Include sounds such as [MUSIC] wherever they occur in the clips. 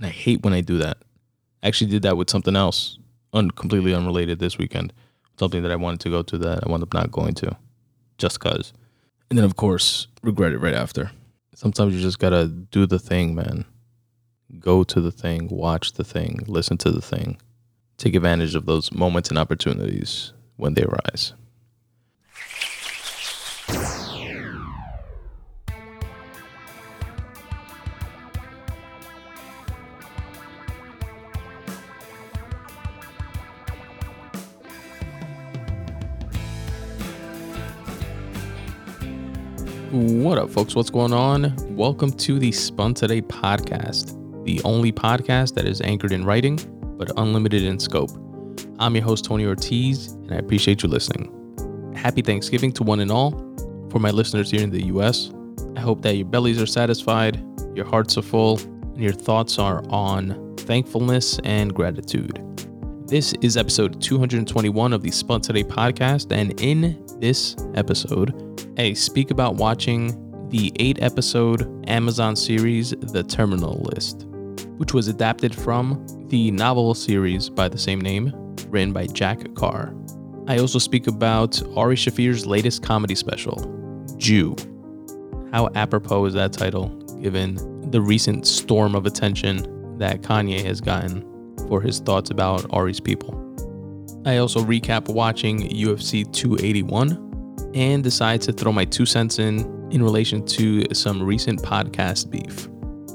And I hate when I do that. I actually did that with something else, un- completely unrelated this weekend. Something that I wanted to go to that I wound up not going to, just cause. And then of course regret it right after. Sometimes you just gotta do the thing, man. Go to the thing, watch the thing, listen to the thing. Take advantage of those moments and opportunities when they arise. What up, folks? What's going on? Welcome to the Spun Today podcast, the only podcast that is anchored in writing but unlimited in scope. I'm your host, Tony Ortiz, and I appreciate you listening. Happy Thanksgiving to one and all. For my listeners here in the US, I hope that your bellies are satisfied, your hearts are full, and your thoughts are on thankfulness and gratitude. This is episode 221 of the Spun Today podcast, and in this episode, I speak about watching the eight episode Amazon series, The Terminal List, which was adapted from the novel series by the same name, written by Jack Carr. I also speak about Ari Shaffir's latest comedy special, Jew. How apropos is that title, given the recent storm of attention that Kanye has gotten for his thoughts about Ari's people? I also recap watching UFC 281 and decide to throw my two cents in in relation to some recent podcast beef.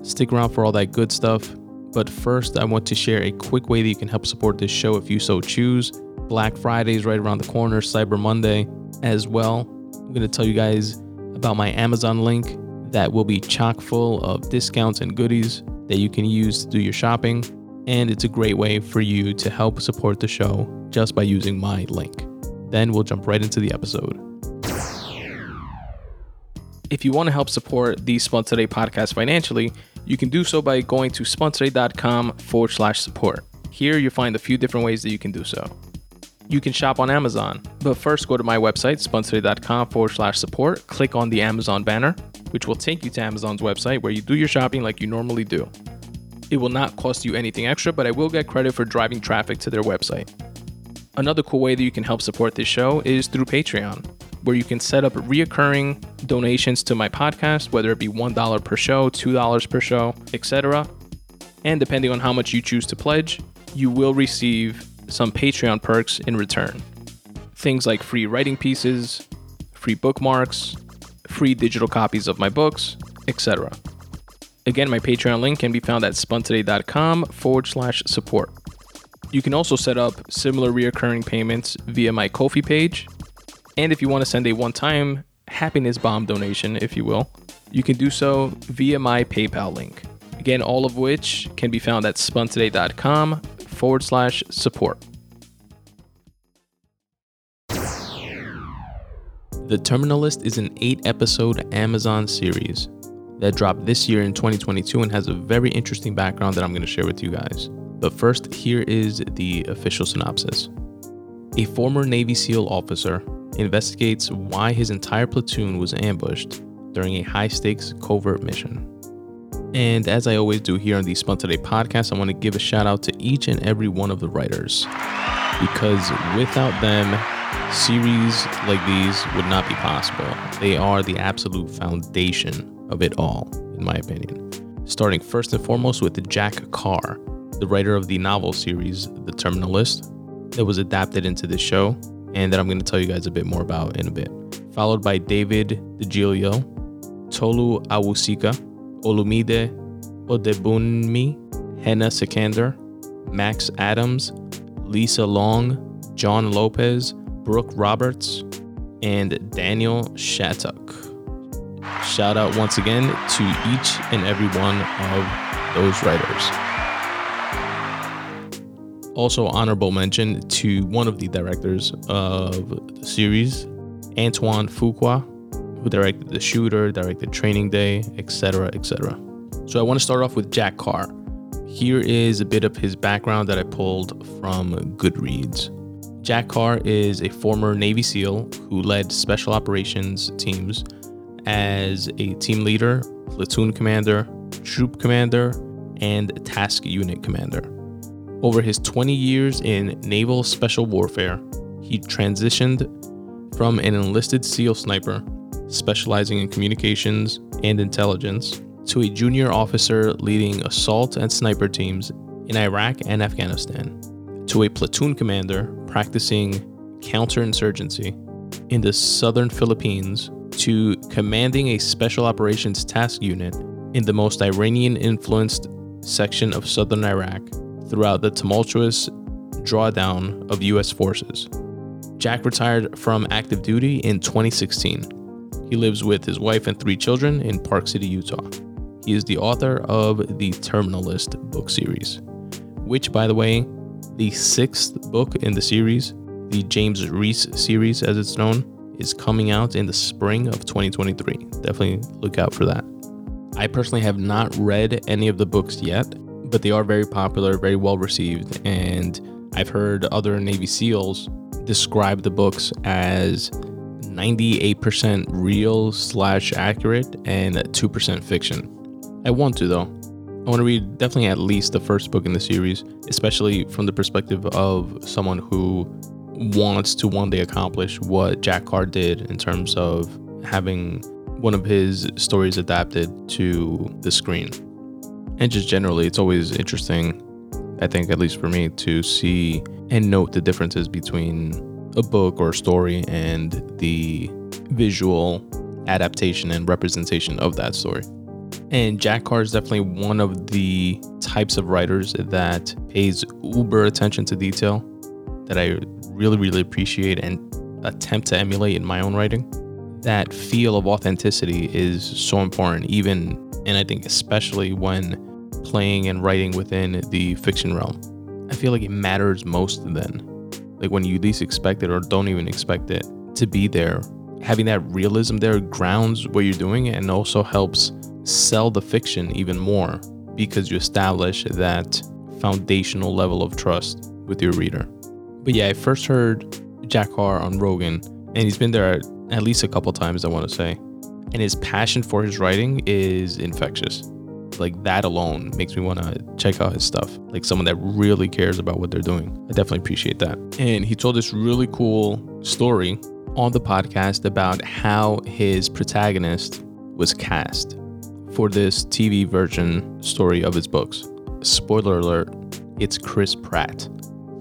Stick around for all that good stuff, but first, I want to share a quick way that you can help support this show if you so choose. Black Friday is right around the corner, Cyber Monday as well. I'm going to tell you guys about my Amazon link that will be chock full of discounts and goodies that you can use to do your shopping. And it's a great way for you to help support the show just by using my link. Then we'll jump right into the episode. If you want to help support the Spun Today podcast financially, you can do so by going to spuntoday.com forward slash support. Here you'll find a few different ways that you can do so. You can shop on Amazon, but first go to my website, spuntoday.com forward slash support, click on the Amazon banner, which will take you to Amazon's website where you do your shopping like you normally do. It will not cost you anything extra, but I will get credit for driving traffic to their website. Another cool way that you can help support this show is through Patreon where you can set up reoccurring donations to my podcast, whether it be $1 per show, $2 per show, etc. And depending on how much you choose to pledge, you will receive some Patreon perks in return. Things like free writing pieces, free bookmarks, free digital copies of my books, etc. Again, my Patreon link can be found at spuntoday.com forward slash support. You can also set up similar reoccurring payments via my Ko-fi page, and if you want to send a one time happiness bomb donation, if you will, you can do so via my PayPal link. Again, all of which can be found at spuntoday.com forward slash support. The Terminal List is an eight episode Amazon series that dropped this year in 2022 and has a very interesting background that I'm going to share with you guys. But first, here is the official synopsis. A former Navy SEAL officer investigates why his entire platoon was ambushed during a high stakes covert mission. And as I always do here on the Spun Today podcast, I want to give a shout out to each and every one of the writers because without them, series like these would not be possible. They are the absolute foundation of it all, in my opinion. Starting first and foremost with Jack Carr, the writer of the novel series The Terminal List, that was adapted into this show and that I'm going to tell you guys a bit more about in a bit. Followed by David DiGilio, Tolu Awosika, Olumide Odebunmi, Henna Sikander, Max Adams, Lisa Long, John Lopez, Brooke Roberts, and Daniel Shattuck. Shout out once again to each and every one of those writers. Also, honorable mention to one of the directors of the series, Antoine Fuqua, who directed The Shooter, directed Training Day, etc., etc. So I want to start off with Jack Carr. Here is a bit of his background that I pulled from Goodreads. Jack Carr is a former Navy SEAL who led special operations teams as a team leader, platoon commander, troop commander, and Task Unit Commander. Over his 20 years in naval special warfare, he transitioned from an enlisted SEAL sniper specializing in communications and intelligence to a junior officer leading assault and sniper teams in Iraq and Afghanistan, to a platoon commander practicing counterinsurgency in the southern Philippines, to commanding a special operations task unit in the most Iranian influenced section of southern Iraq throughout the tumultuous drawdown of US forces. Jack retired from active duty in 2016. He lives with his wife and three children in Park City, Utah. He is the author of the Terminal List book series, which, by the way, the sixth book in the series, the James Reese series as it's known, is coming out in the spring of 2023. Definitely look out for that. I personally have not read any of the books yet, but they are very popular, very well received, and I've heard other Navy SEALs describe the books as 98% real slash accurate and 2% fiction. I want to though. I want to read definitely at least the first book in the series, especially from the perspective of someone who wants to one day accomplish what Jack Carr did in terms of having one of his stories adapted to the screen. And just generally, it's always interesting, I think, at least for me, to see and note the differences between a book or a story and the visual adaptation and representation of that story. And Jack Carr is definitely one of the types of writers that pays uber attention to detail that I really, really appreciate and attempt to emulate in my own writing. That feel of authenticity is so important, even, and I think especially when playing and writing within the fiction realm. I feel like it matters most then. Like when you least expect it or don't even expect it to be there. Having that realism there grounds what you're doing and also helps sell the fiction even more because you establish that foundational level of trust with your reader. But yeah, I first heard Jack Carr on Rogan, and he's been there at least a couple times, I want to say. And his passion for his writing is infectious. Like that alone makes me want to check out his stuff. Like someone that really cares about what they're doing. I definitely appreciate that. And he told this really cool story on the podcast about how his protagonist was cast for this TV version story of his books. Spoiler alert, it's Chris Pratt.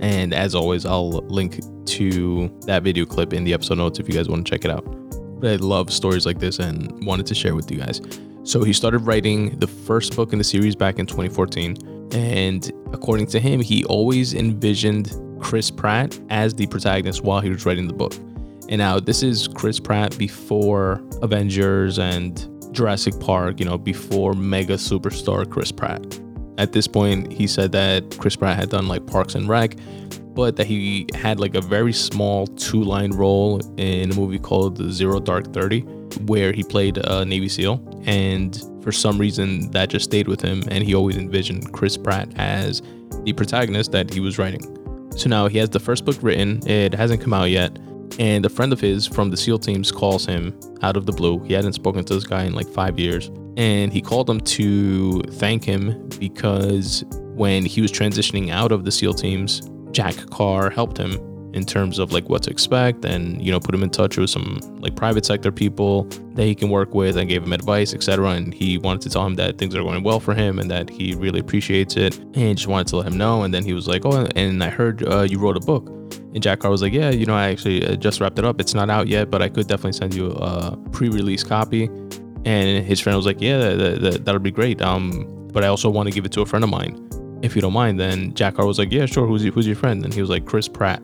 And as always, I'll link to that video clip in the episode notes if you guys want to check it out. I love stories like this and wanted to share with you guys. So he started writing the first book in the series back in 2014. And according to him, he always envisioned Chris Pratt as the protagonist while he was writing the book. And now this is Chris Pratt before Avengers and Jurassic Park, you know, before mega superstar Chris Pratt. At this point, he said that Chris Pratt had done like Parks and Rec, but that he had like a very small two line role in a movie called Zero Dark 30, where he played a Navy SEAL. And for some reason, that just stayed with him, and he always envisioned Chris Pratt as the protagonist that he was writing. So now he has the first book written, it hasn't come out yet and a friend of his from the SEAL teams calls him out of the blue. He hadn't spoken to this guy in like five years. And he called him to thank him because when he was transitioning out of the SEAL teams, Jack Carr helped him in terms of like what to expect and you know put him in touch with some like private sector people that he can work with and gave him advice etc and he wanted to tell him that things are going well for him and that he really appreciates it and just wanted to let him know and then he was like oh and i heard uh, you wrote a book and Jack Carr was like, Yeah, you know, I actually uh, just wrapped it up. It's not out yet, but I could definitely send you a pre release copy. And his friend was like, Yeah, that, that, that'll be great. Um, but I also want to give it to a friend of mine. If you don't mind, then Jack Carr was like, Yeah, sure. Who's, who's your friend? And he was like, Chris Pratt.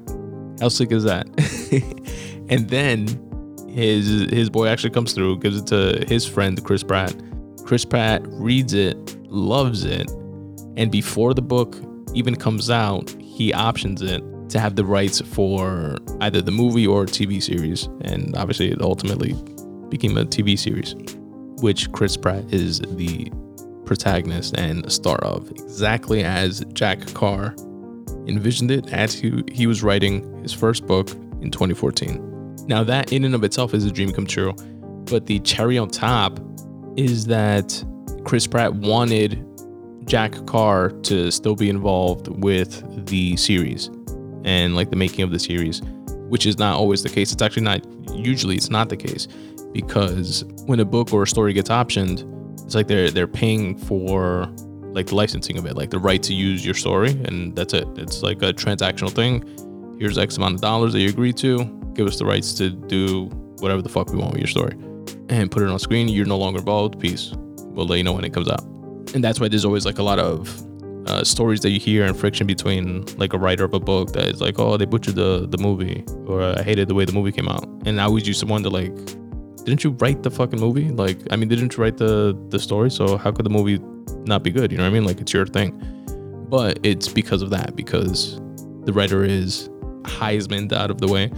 How sick is that? [LAUGHS] and then his his boy actually comes through, gives it to his friend Chris Pratt. Chris Pratt reads it, loves it, and before the book even comes out, he options it to have the rights for either the movie or TV series. And obviously, it ultimately became a TV series, which Chris Pratt is the protagonist and star of, exactly as Jack Carr envisioned it as he, he was writing his first book in 2014. Now, that in and of itself is a dream come true, but the cherry on top is that Chris Pratt wanted Jack Carr to still be involved with the series and like the making of the series, which is not always the case. It's actually not usually it's not the case because when a book or a story gets optioned, it's like they're they're paying for like the licensing of it, like the right to use your story, and that's it. It's like a transactional thing. Here's X amount of dollars that you agree to. Give us the rights to do whatever the fuck we want with your story, and put it on screen. You're no longer involved. Peace. We'll let you know when it comes out. And that's why there's always like a lot of uh, stories that you hear and friction between like a writer of a book that is like, oh, they butchered the the movie, or I hated the way the movie came out. And I always used to wonder like, didn't you write the fucking movie? Like, I mean, didn't you write the the story? So how could the movie not be good? You know what I mean? Like, it's your thing. But it's because of that, because the writer is Heisman out of the way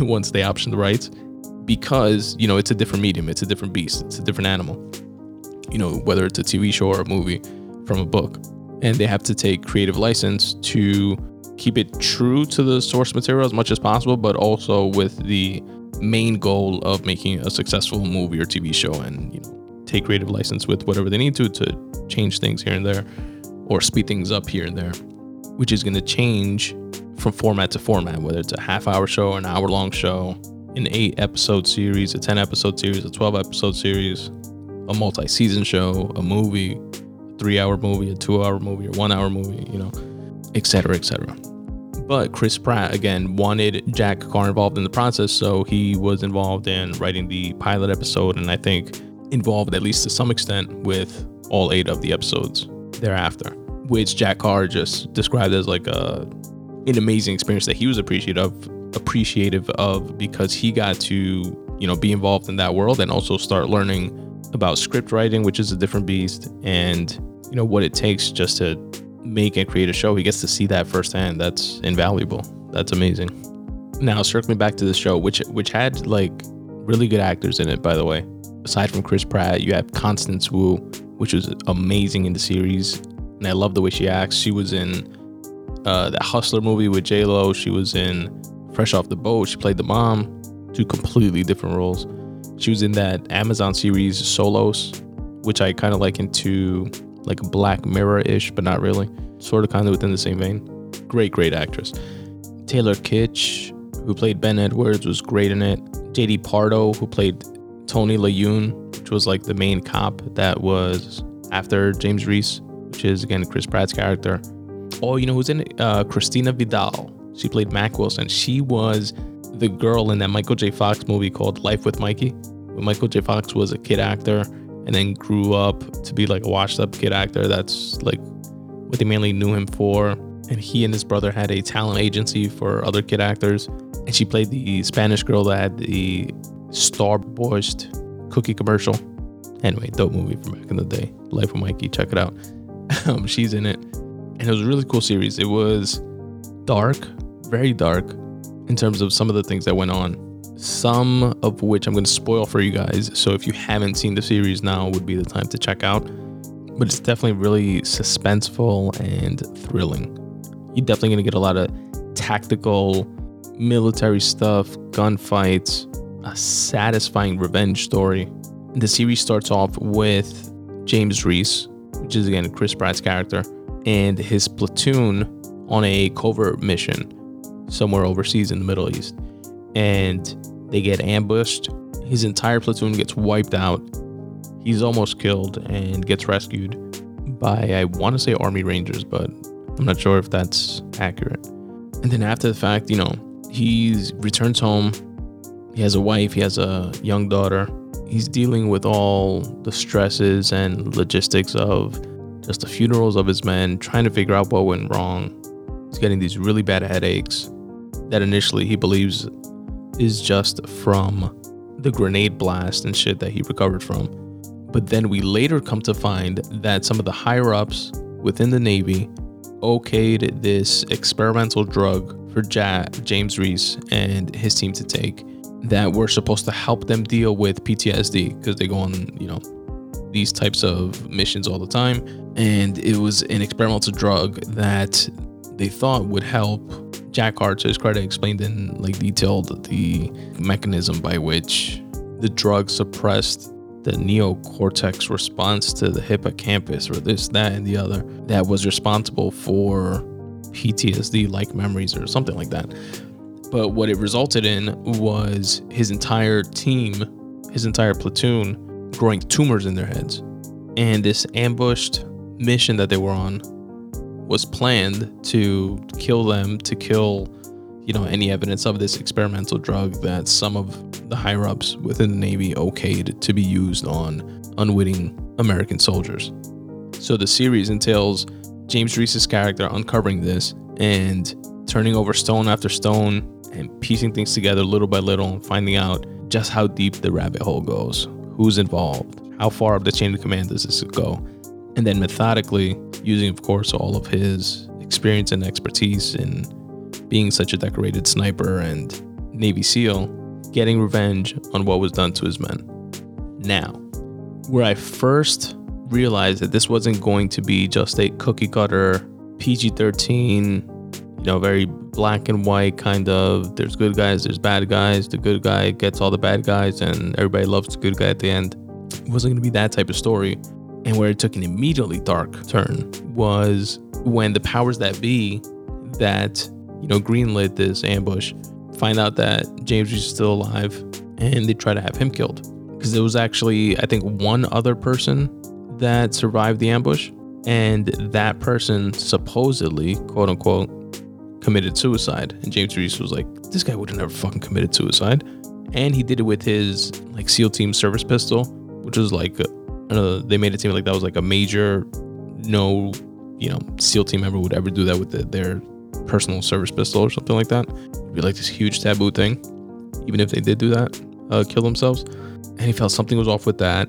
[LAUGHS] once they option the rights, because you know it's a different medium, it's a different beast, it's a different animal. You know, whether it's a TV show or a movie from a book, and they have to take creative license to keep it true to the source material as much as possible, but also with the main goal of making a successful movie or TV show and you know take creative license with whatever they need to to change things here and there or speed things up here and there which is going to change from format to format whether it's a half hour show an hour long show an 8 episode series a 10 episode series a 12 episode series a multi-season show a movie a 3 hour movie a 2 hour movie or 1 hour movie you know etc etc but Chris Pratt, again, wanted Jack Carr involved in the process, so he was involved in writing the pilot episode, and I think involved at least to some extent with all eight of the episodes thereafter, which Jack Carr just described as like a an amazing experience that he was appreciative appreciative of because he got to you know be involved in that world and also start learning about script writing, which is a different beast, and you know what it takes just to make and create a show, he gets to see that firsthand. That's invaluable. That's amazing. Now circling back to the show, which which had like really good actors in it, by the way. Aside from Chris Pratt, you have Constance Wu, which was amazing in the series, and I love the way she acts. She was in uh, that Hustler movie with J Lo. She was in Fresh Off the Boat. She played the mom. Two completely different roles. She was in that Amazon series Solos, which I kind of liken into like Black Mirror ish, but not really. Sort of kind of within the same vein. Great, great actress. Taylor Kitsch, who played Ben Edwards, was great in it. JD Pardo, who played Tony Layun, which was like the main cop that was after James Reese, which is again Chris Pratt's character. Oh, you know who's in it? Uh, Christina Vidal. She played Mac Wilson. She was the girl in that Michael J. Fox movie called Life with Mikey. When Michael J. Fox was a kid actor and then grew up to be like a washed up kid actor. That's like what they mainly knew him for. And he and his brother had a talent agency for other kid actors. And she played the Spanish girl that had the Starburst cookie commercial. Anyway, dope movie from back in the day. Life of Mikey, check it out. [LAUGHS] um, she's in it. And it was a really cool series. It was dark, very dark in terms of some of the things that went on some of which I'm going to spoil for you guys. So if you haven't seen the series now, would be the time to check out. But it's definitely really suspenseful and thrilling. You're definitely going to get a lot of tactical military stuff, gunfights, a satisfying revenge story. The series starts off with James Reese, which is again Chris Pratt's character, and his platoon on a covert mission somewhere overseas in the Middle East. And they get ambushed. His entire platoon gets wiped out. He's almost killed and gets rescued by, I want to say, Army Rangers, but I'm not sure if that's accurate. And then after the fact, you know, he returns home. He has a wife, he has a young daughter. He's dealing with all the stresses and logistics of just the funerals of his men, trying to figure out what went wrong. He's getting these really bad headaches that initially he believes is just from the grenade blast and shit that he recovered from. But then we later come to find that some of the higher ups within the Navy okayed this experimental drug for ja- James Reese and his team to take that were supposed to help them deal with PTSD because they go on, you know, these types of missions all the time. And it was an experimental drug that they thought would help Jack Carr, to his credit, explained in like detail the mechanism by which the drug suppressed the neocortex response to the hippocampus or this, that, and the other that was responsible for PTSD like memories or something like that. But what it resulted in was his entire team, his entire platoon, growing tumors in their heads. And this ambushed mission that they were on was planned to kill them, to kill, you know, any evidence of this experimental drug that some of the higher ups within the Navy okayed to be used on unwitting American soldiers. So the series entails James Reese's character uncovering this and turning over stone after stone and piecing things together little by little and finding out just how deep the rabbit hole goes, who's involved, how far up the chain of command does this go, and then methodically using, of course, all of his experience and expertise in being such a decorated sniper and Navy SEAL, getting revenge on what was done to his men. Now, where I first realized that this wasn't going to be just a cookie cutter PG 13, you know, very black and white kind of there's good guys, there's bad guys. The good guy gets all the bad guys, and everybody loves the good guy at the end. It wasn't going to be that type of story. And where it took an immediately dark turn was when the powers that be that, you know, greenlit this ambush find out that James is still alive and they try to have him killed. Because there was actually, I think, one other person that survived the ambush, and that person supposedly, quote unquote, committed suicide. And James Reese was like, this guy would have never fucking committed suicide. And he did it with his like SEAL team service pistol, which was like, uh, they made it seem like that was like a major, no, you know, SEAL team member would ever do that with the, their personal service pistol or something like that. It'd be like this huge taboo thing, even if they did do that, uh, kill themselves. And he felt something was off with that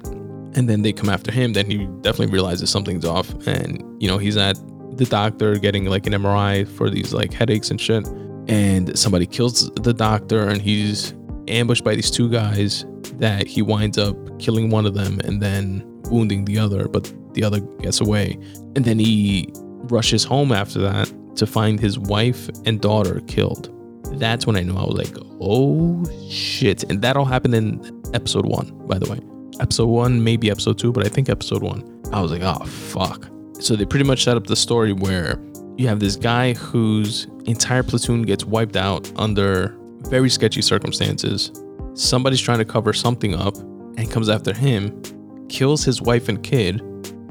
and then they come after him, then he definitely realizes something's off. And, you know, he's at the doctor getting like an MRI for these like headaches and shit. And somebody kills the doctor and he's ambushed by these two guys that he winds up killing one of them and then wounding the other, but the other gets away. And then he rushes home after that to find his wife and daughter killed. That's when I knew I was like, oh shit. And that all happened in episode one, by the way episode one, maybe episode two, but I think episode one. I was like, oh, fuck. So they pretty much set up the story where you have this guy whose entire platoon gets wiped out under very sketchy circumstances. Somebody's trying to cover something up and comes after him, kills his wife and kid,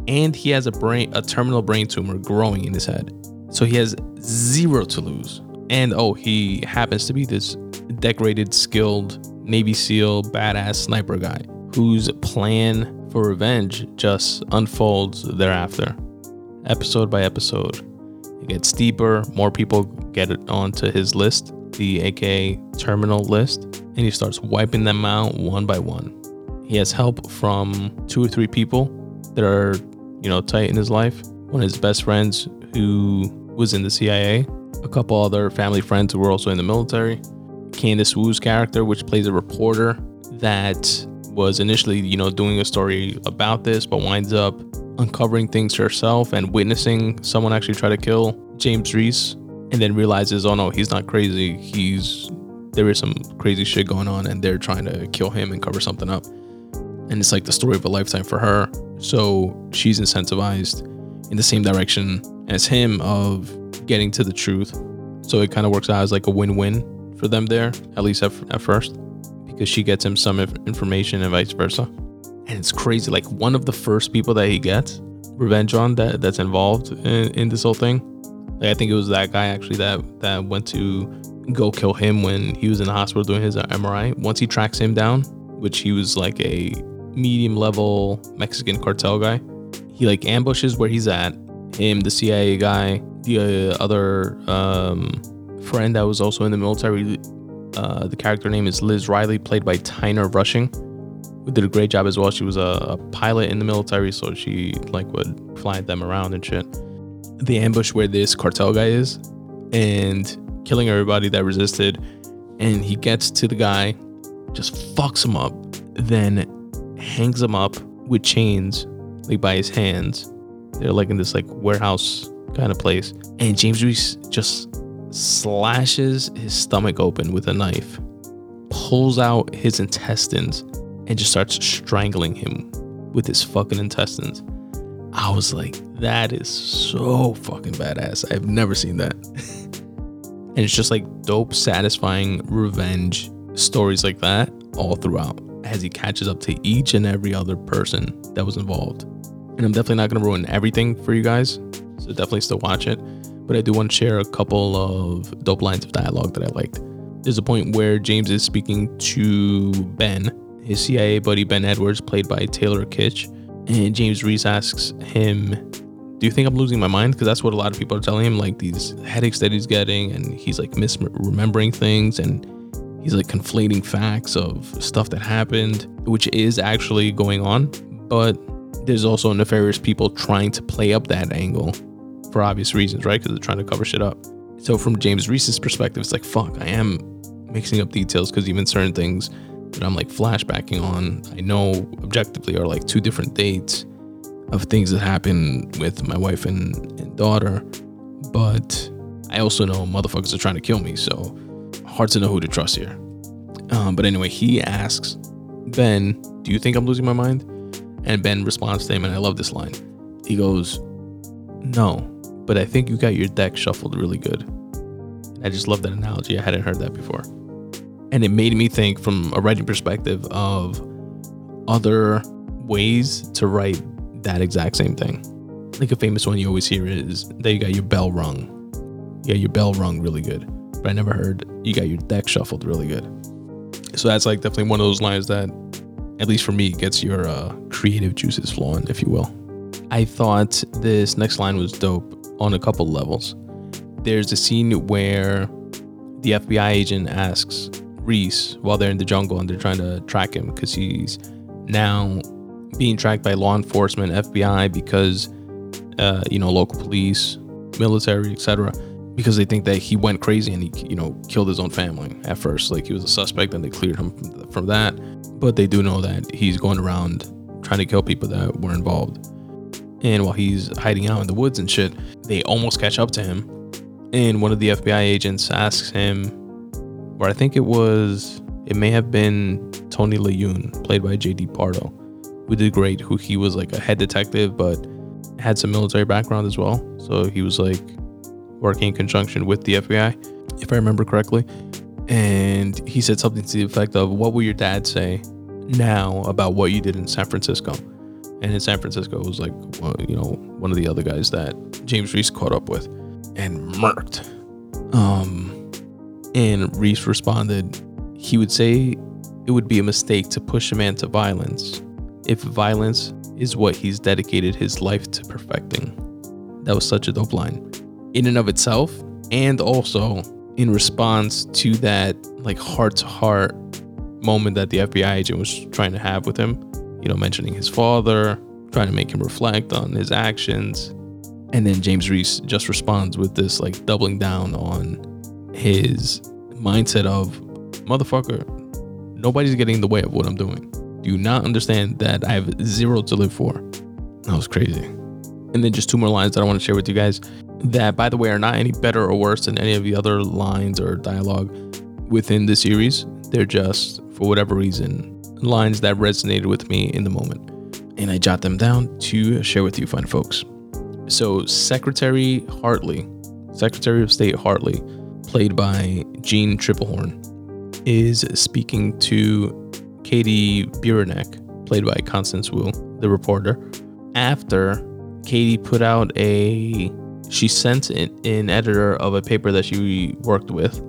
and he has a brain a terminal brain tumor growing in his head. So he has zero to lose. And oh, he happens to be this decorated, skilled Navy SEAL badass sniper guy whose plan for revenge just unfolds thereafter, episode by episode. It gets deeper, more people get onto his list, the AK terminal list, and he starts wiping them out one by one. He has help from two or three people that are, you know, tight in his life. One of his best friends who was in the CIA, a couple other family friends who were also in the military. Candace Wu's character, which plays a reporter that was initially, you know, doing a story about this, but winds up uncovering things herself and witnessing someone actually try to kill James Reese, and then realizes, oh no, he's not crazy. He's there is some crazy shit going on, and they're trying to kill him and cover something up. And it's like the story of a lifetime for her. So she's incentivized in the same direction as him of getting to the truth. So it kind of works out as like a win-win for them there, at least at, at first because she gets him some information and vice versa. And it's crazy. Like one of the first people that he gets revenge on that that's involved in, in this whole thing. Like I think it was that guy actually that that went to go kill him when he was in the hospital doing his MRI. Once he tracks him down, which he was like a medium level Mexican cartel guy, he like ambushes where he's at. Him, the CIA guy, the uh, other um, friend that was also in the military uh, the character name is Liz Riley, played by Tyner Rushing, did a great job as well. She was a, a pilot in the military, so she like would fly them around and shit. The ambush where this cartel guy is, and killing everybody that resisted, and he gets to the guy, just fucks him up, then hangs him up with chains like by his hands. They're like in this like warehouse kind of place, and James Reese just slashes his stomach open with a knife, pulls out his intestines, and just starts strangling him with his fucking intestines. I was like, that is so fucking badass. I've never seen that. [LAUGHS] and it's just like dope, satisfying revenge stories like that all throughout as he catches up to each and every other person that was involved. And I'm definitely not going to ruin everything for you guys, so definitely still watch it. But I do want to share a couple of dope lines of dialogue that I liked. There's a point where James is speaking to Ben, his CIA buddy Ben Edwards, played by Taylor Kitsch, and James Reese asks him, Do you think I'm losing my mind? Because that's what a lot of people are telling him, like these headaches that he's getting, and he's like misremembering things and he's like conflating facts of stuff that happened, which is actually going on. But there's also nefarious people trying to play up that angle for obvious reasons, right? Because they're trying to cover shit up. So from James Reese's perspective, it's like, fuck, I am mixing up details because even certain things that I'm like flashbacking on, I know objectively are like two different dates of things that happened with my wife and, and daughter. But I also know motherfuckers are trying to kill me, so hard to know who to trust here. Um, but anyway, he asks Ben, Do you think I'm losing my mind? And Ben responds to him, and I love this line. He goes, No, but I think you got your deck shuffled really good. I just love that analogy. I hadn't heard that before. And it made me think from a writing perspective of other ways to write that exact same thing. Like a famous one you always hear is that you got your bell rung. You your bell rung really good. But I never heard you got your deck shuffled really good. So that's like definitely one of those lines that, at least for me, gets your uh, creative juices flowing, if you will. I thought this next line was dope on a couple levels. There's a scene where the FBI agent asks Reese while they're in the jungle and they're trying to track him because he's now being tracked by law enforcement, FBI, because uh, you know local police, military, etc. Because they think that he went crazy and he, you know, killed his own family at first. Like he was a suspect, and they cleared him from, from that. But they do know that he's going around trying to kill people that were involved. And while he's hiding out in the woods and shit, they almost catch up to him. And one of the FBI agents asks him, or I think it was, it may have been Tony Leung, played by J.D. Pardo, who did great, who he was like a head detective, but had some military background as well. So he was like working in conjunction with the FBI, if I remember correctly. And he said something to the effect of, What will your dad say now about what you did in San Francisco? and in San Francisco it was like you know one of the other guys that James Reese caught up with and murked. Um, and Reese responded, he would say it would be a mistake to push a man to violence if violence is what he's dedicated his life to perfecting. That was such a dope line in and of itself, and also in response to that like heart to heart moment that the FBI agent was trying to have with him you know, mentioning his father, trying to make him reflect on his actions. And then James Reese just responds with this like doubling down on his mindset of motherfucker, nobody's getting in the way of what I'm doing. Do you not understand that I have zero to live for? That was crazy. And then just two more lines that I want to share with you guys that, by the way, are not any better or worse than any of the other lines or dialogue within the series. They're just, for whatever reason, lines that resonated with me in the moment. And I jot them down to share with you, fine folks. So, Secretary Hartley, Secretary of State Hartley, played by Jeanne Tripplehorn, is speaking to Katie Buranek, played by Constance Wu, the reporter, after Katie put out a. She sent an, an editor of a paper that she worked with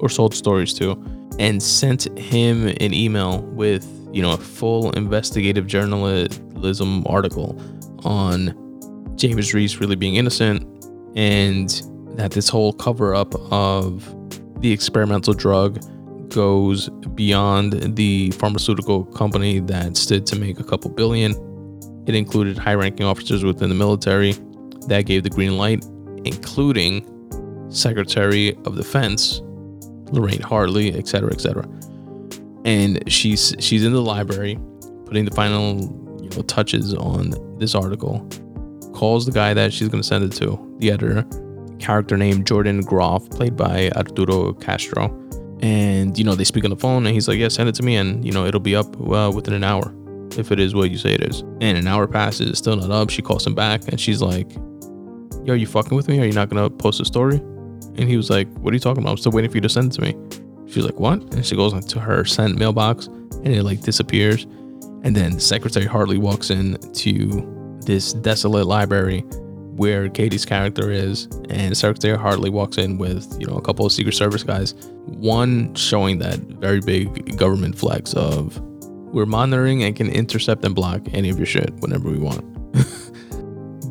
or sold stories to and sent him an email with, you know, a full investigative journalism article on James Reese really being innocent and that this whole cover up of the experimental drug goes beyond the pharmaceutical company that stood to make a couple billion. It included high ranking officers within the military that gave the green light, including Secretary of Defense Lorraine Hartley, etc., etc. And she's she's in the library, putting the final you know touches on this article. Calls the guy that she's going to send it to, the editor, character named Jordan Groff, played by Arturo Castro, And, you know, they speak on the phone and he's like, yeah, send it to me. And, you know, it'll be up uh, within an hour if it is what you say it is. And an hour passes, it's still not up. She calls him back and she's like, yo, are you fucking with me? Are you not going to post a story? And he was like, what are you talking about? I'm still waiting for you to send it to me. She's like, what? And she goes into her sent mailbox and it like disappears. And then Secretary Hartley walks in to this desolate library where Katie's character is, and Secretary Hartley walks in with, you know, a couple of Secret Service guys. One showing that very big government flex of we're monitoring and can intercept and block any of your shit whenever we want.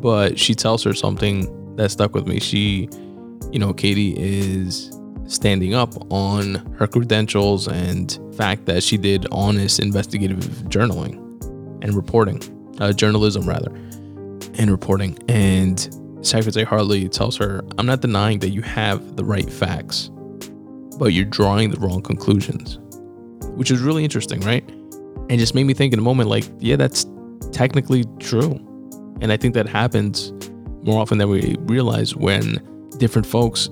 [LAUGHS] but she tells her something that stuck with me. She, you know, Katie is standing up on her credentials and fact that she did honest investigative journaling and reporting, uh, journalism rather, and reporting. And Secretary Hartley tells her, I'm not denying that you have the right facts, but you're drawing the wrong conclusions, which is really interesting, right? And just made me think in a moment, like, yeah, that's technically true. And I think that happens more often than we realize when different folks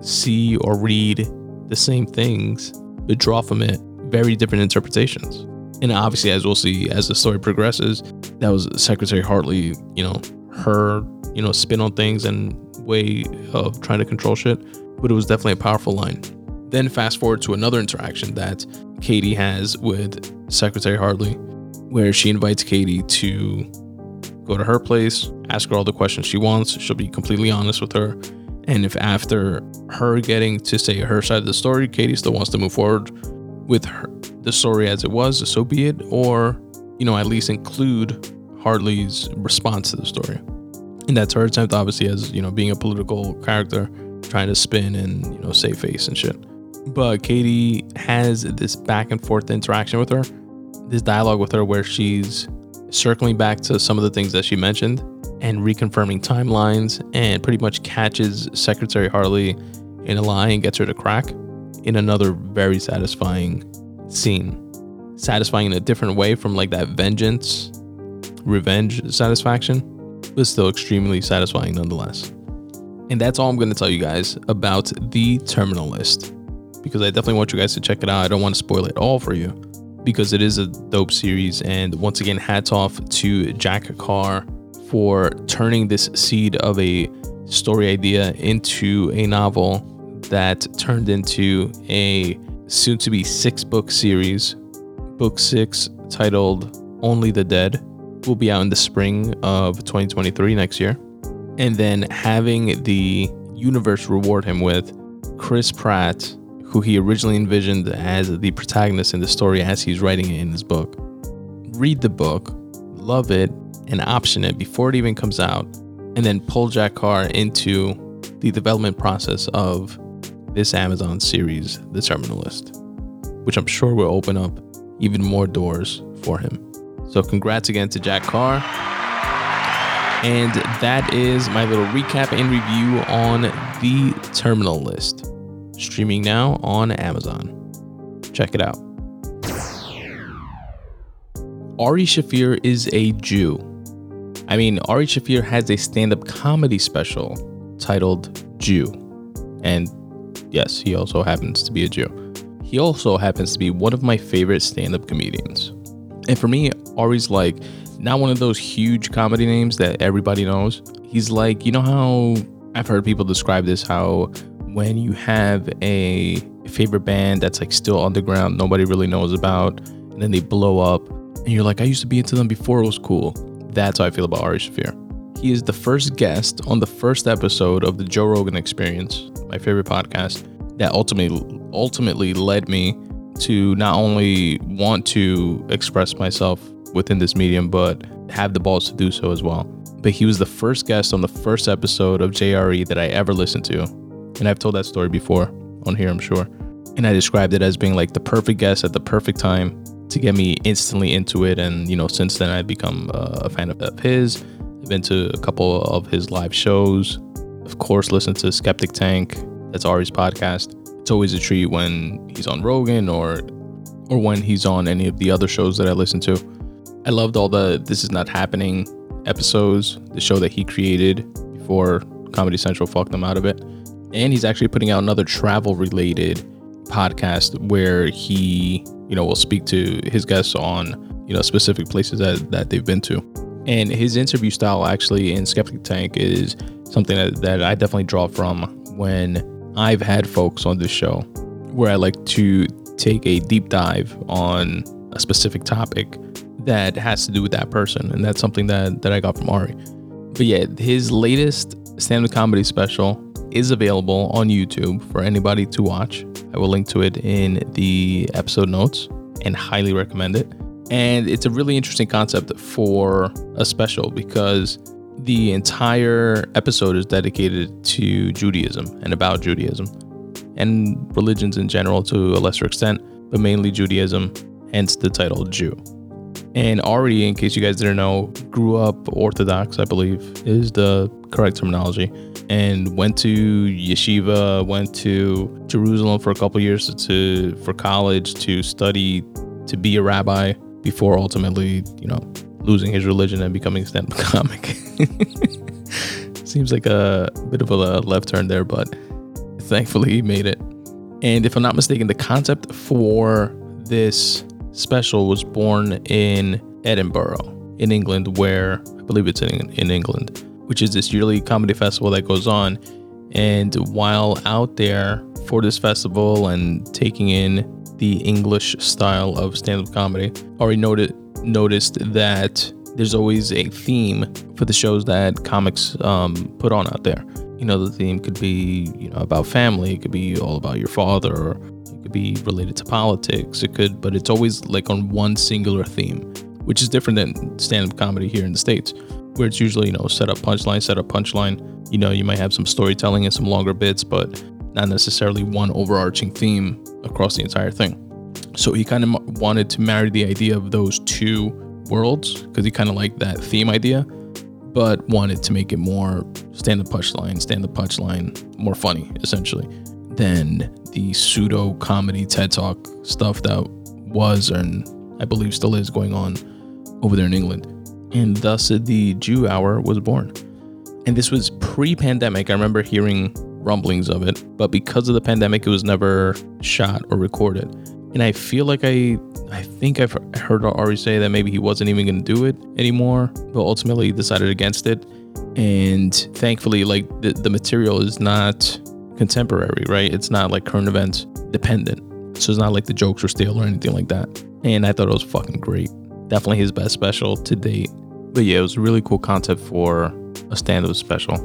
see or read the same things, but draw from it very different interpretations. And obviously, as we'll see as the story progresses, that was Secretary Hartley, you know, her, you know, spin on things and way of trying to control shit. But it was definitely a powerful line. Then fast forward to another interaction that Katie has with Secretary Hartley, where she invites Katie to go to her place, ask her all the questions she wants. She'll be completely honest with her and if after her getting to say her side of the story, Katie still wants to move forward with her, the story as it was, so be it, or, you know, at least include Hartley's response to the story. And that's her attempt, obviously, as, you know, being a political character, trying to spin and, you know, save face and shit. But Katie has this back and forth interaction with her, this dialogue with her where she's circling back to some of the things that she mentioned and reconfirming timelines and pretty much catches Secretary Hartley in a lie and gets her to crack in another very satisfying scene. Satisfying in a different way from like that vengeance, revenge satisfaction, but still extremely satisfying nonetheless. And that's all I'm going to tell you guys about the terminal list because I definitely want you guys to check it out. I don't want to spoil it all for you because it is a dope series. And once again, hats off to Jack Carr for turning this seed of a story idea into a novel that turned into a soon to be six book series. Book six, titled Only the Dead, will be out in the spring of 2023 next year. And then having the universe reward him with Chris Pratt, who he originally envisioned as the protagonist in the story as he's writing it in his book. Read the book, love it, and option it before it even comes out, and then pull Jack Carr into the development process of this Amazon series, The Terminal List, which I'm sure will open up even more doors for him. So, congrats again to Jack Carr. And that is my little recap and review on The Terminal List, streaming now on Amazon. Check it out. Ari Shaffir is a Jew I mean, Ari Shaffir has a stand up comedy special titled Jew. And yes, he also happens to be a Jew. He also happens to be one of my favorite stand up comedians. And for me, Ari's like not one of those huge comedy names that everybody knows. He's like, you know how I've heard people describe this how when you have a favorite band that's like still underground, nobody really knows about, and then they blow up, and you're like, I used to be into them before it was cool. That's how I feel about Ari Shaffir. He is the first guest on the first episode of the Joe Rogan Experience, my favorite podcast, that ultimately ultimately led me to not only want to express myself within this medium, but have the balls to do so as well. But he was the first guest on the first episode of JRE that I ever listened to. And I've told that story before on here, I'm sure. And I described it as being like the perfect guest at the perfect time to get me instantly into it. And, you know, since then I've become uh, a fan of, of his. Been to a couple of his live shows. Of course, listen to Skeptic Tank. That's Ari's podcast. It's always a treat when he's on Rogan or or when he's on any of the other shows that I listen to. I loved all the This Is Not Happening episodes, the show that he created before Comedy Central fucked him out of it. And he's actually putting out another travel related podcast where he, you know, will speak to his guests on, you know, specific places that, that they've been to. And his interview style actually in Skeptic Tank is something that, that I definitely draw from when I've had folks on this show where I like to take a deep dive on a specific topic that has to do with that person. And that's something that, that I got from Ari. But yeah, his latest stand up comedy special is available on YouTube for anybody to watch. I will link to it in the episode notes and highly recommend it. And it's a really interesting concept for a special because the entire episode is dedicated to Judaism and about Judaism and religions in general to a lesser extent, but mainly Judaism, hence the title Jew. And Ari, in case you guys didn't know, grew up Orthodox, I believe is the correct terminology, and went to yeshiva, went to Jerusalem for a couple years to for college to study to be a rabbi before ultimately, you know, losing his religion and becoming a stand-up [LAUGHS] comic. Seems like a bit of a left turn there, but thankfully he made it. And if I'm not mistaken, the concept for this special was born in Edinburgh, in England, where I believe it's in, in England, which is this yearly comedy festival that goes on. And while out there for this festival and taking in the English style of stand-up comedy, already noted noticed that there's always a theme for the shows that comics um, put on out there. You know, the theme could be you know about family, it could be all about your father, or it could be related to politics. It could, but it's always like on one singular theme, which is different than stand-up comedy here in the states, where it's usually you know set up punchline, set up punchline. You know, you might have some storytelling and some longer bits, but not necessarily one overarching theme across the entire thing. So he kind of wanted to marry the idea of those two worlds because he kind of liked that theme idea, but wanted to make it more stand up punchline, stand up punchline, more funny essentially than the pseudo comedy TED Talk stuff that was and I believe still is going on over there in England. And thus the Jew Hour was born. And this was pre pandemic. I remember hearing rumblings of it, but because of the pandemic, it was never shot or recorded and I feel like I I think I've heard Ari say that maybe he wasn't even going to do it anymore, but ultimately decided against it. And thankfully, like the, the material is not contemporary, right? It's not like current events dependent. So it's not like the jokes are stale or anything like that. And I thought it was fucking great. Definitely his best special to date. But yeah, it was a really cool concept for a stand up special.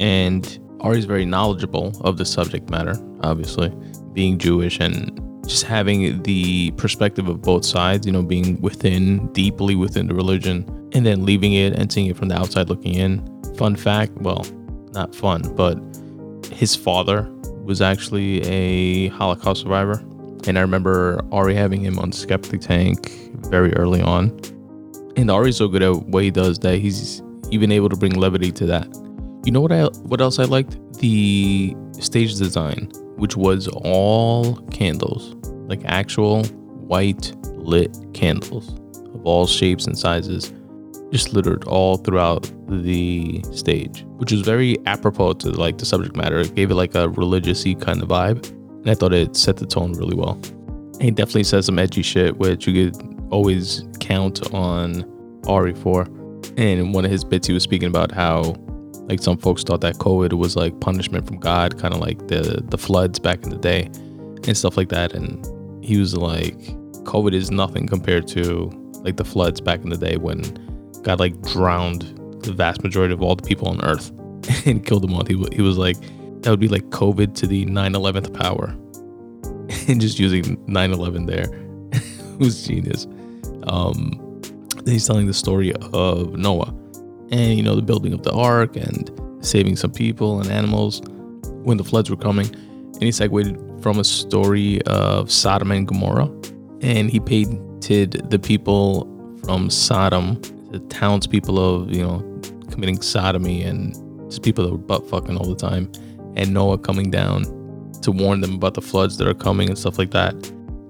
And Ari's very knowledgeable of the subject matter, obviously, being Jewish and just having the perspective of both sides, you know, being within, deeply within the religion, and then leaving it and seeing it from the outside looking in. Fun fact well, not fun, but his father was actually a Holocaust survivor. And I remember Ari having him on Skeptic Tank very early on. And Ari's so good at what he does that he's even able to bring levity to that. You know what I what else I liked? The stage design which was all candles, like actual white lit candles of all shapes and sizes, just littered all throughout the stage, which was very apropos to like the subject matter. It gave it like a religious-y kind of vibe, and I thought it set the tone really well. And he definitely says some edgy shit, which you could always count on Ari for. And in one of his bits, he was speaking about how like some folks thought that COVID was like punishment from God, kind of like the the floods back in the day and stuff like that. And he was like, COVID is nothing compared to like the floods back in the day when God like drowned the vast majority of all the people on Earth [LAUGHS] and killed them all. He, he was like, that would be like COVID to the 9 11th power. [LAUGHS] and just using 9 11 there [LAUGHS] was genius. Um, he's telling the story of Noah and you know the building of the ark and saving some people and animals when the floods were coming. And he segued from a story of Sodom and Gomorrah, and he painted the people from Sodom, the townspeople of you know committing sodomy and just people that were butt fucking all the time, and Noah coming down to warn them about the floods that are coming and stuff like that.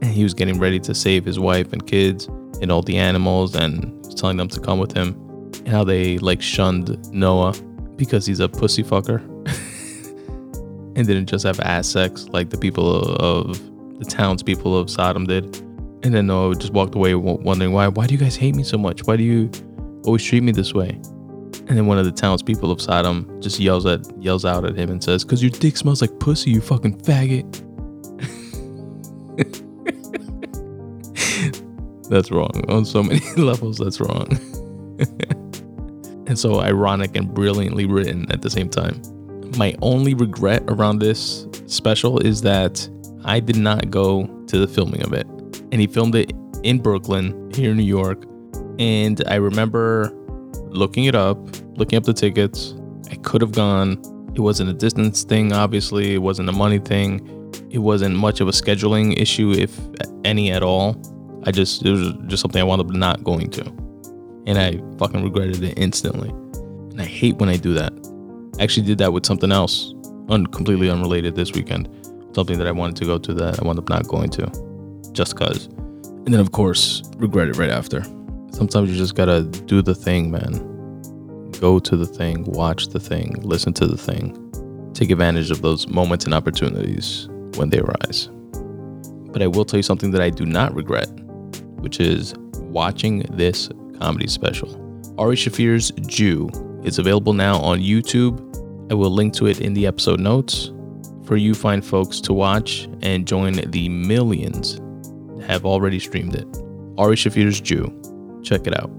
And he was getting ready to save his wife and kids and all the animals and telling them to come with him how they like shunned Noah because he's a pussy fucker [LAUGHS] and didn't just have ass sex like the people of the townspeople of Sodom did. And then Noah just walked away wondering why. Why do you guys hate me so much? Why do you always treat me this way? And then one of the townspeople of Sodom just yells at yells out at him and says, "Cause your dick smells like pussy, you fucking faggot." [LAUGHS] that's wrong on so many [LAUGHS] levels. That's wrong, and so ironic and brilliantly written at the same time. My only regret around this special is that I did not go to the filming of it, and he filmed it in Brooklyn, here in New York. And I remember looking it up, looking up the tickets. I could have gone. It wasn't a distance thing, obviously. It wasn't a money thing. It wasn't much of a scheduling issue, if any at all. I just, it was just something I wound up not going to. And I fucking regretted it instantly. And I hate when I do that. I actually did that with something else, un- completely unrelated this weekend. Something that I wanted to go to that I wound up not going to, just cause. And then, of course, regret it right after. Sometimes you just gotta do the thing, man. Go to the thing, watch the thing, listen to the thing. Take advantage of those moments and opportunities when they arise. But I will tell you something that I do not regret, which is watching this comedy special. Ari Shaffir's Jew is available now on YouTube. I will link to it in the episode notes for you fine folks to watch and join the millions that have already streamed it. Ari Shaffir's Jew. Check it out.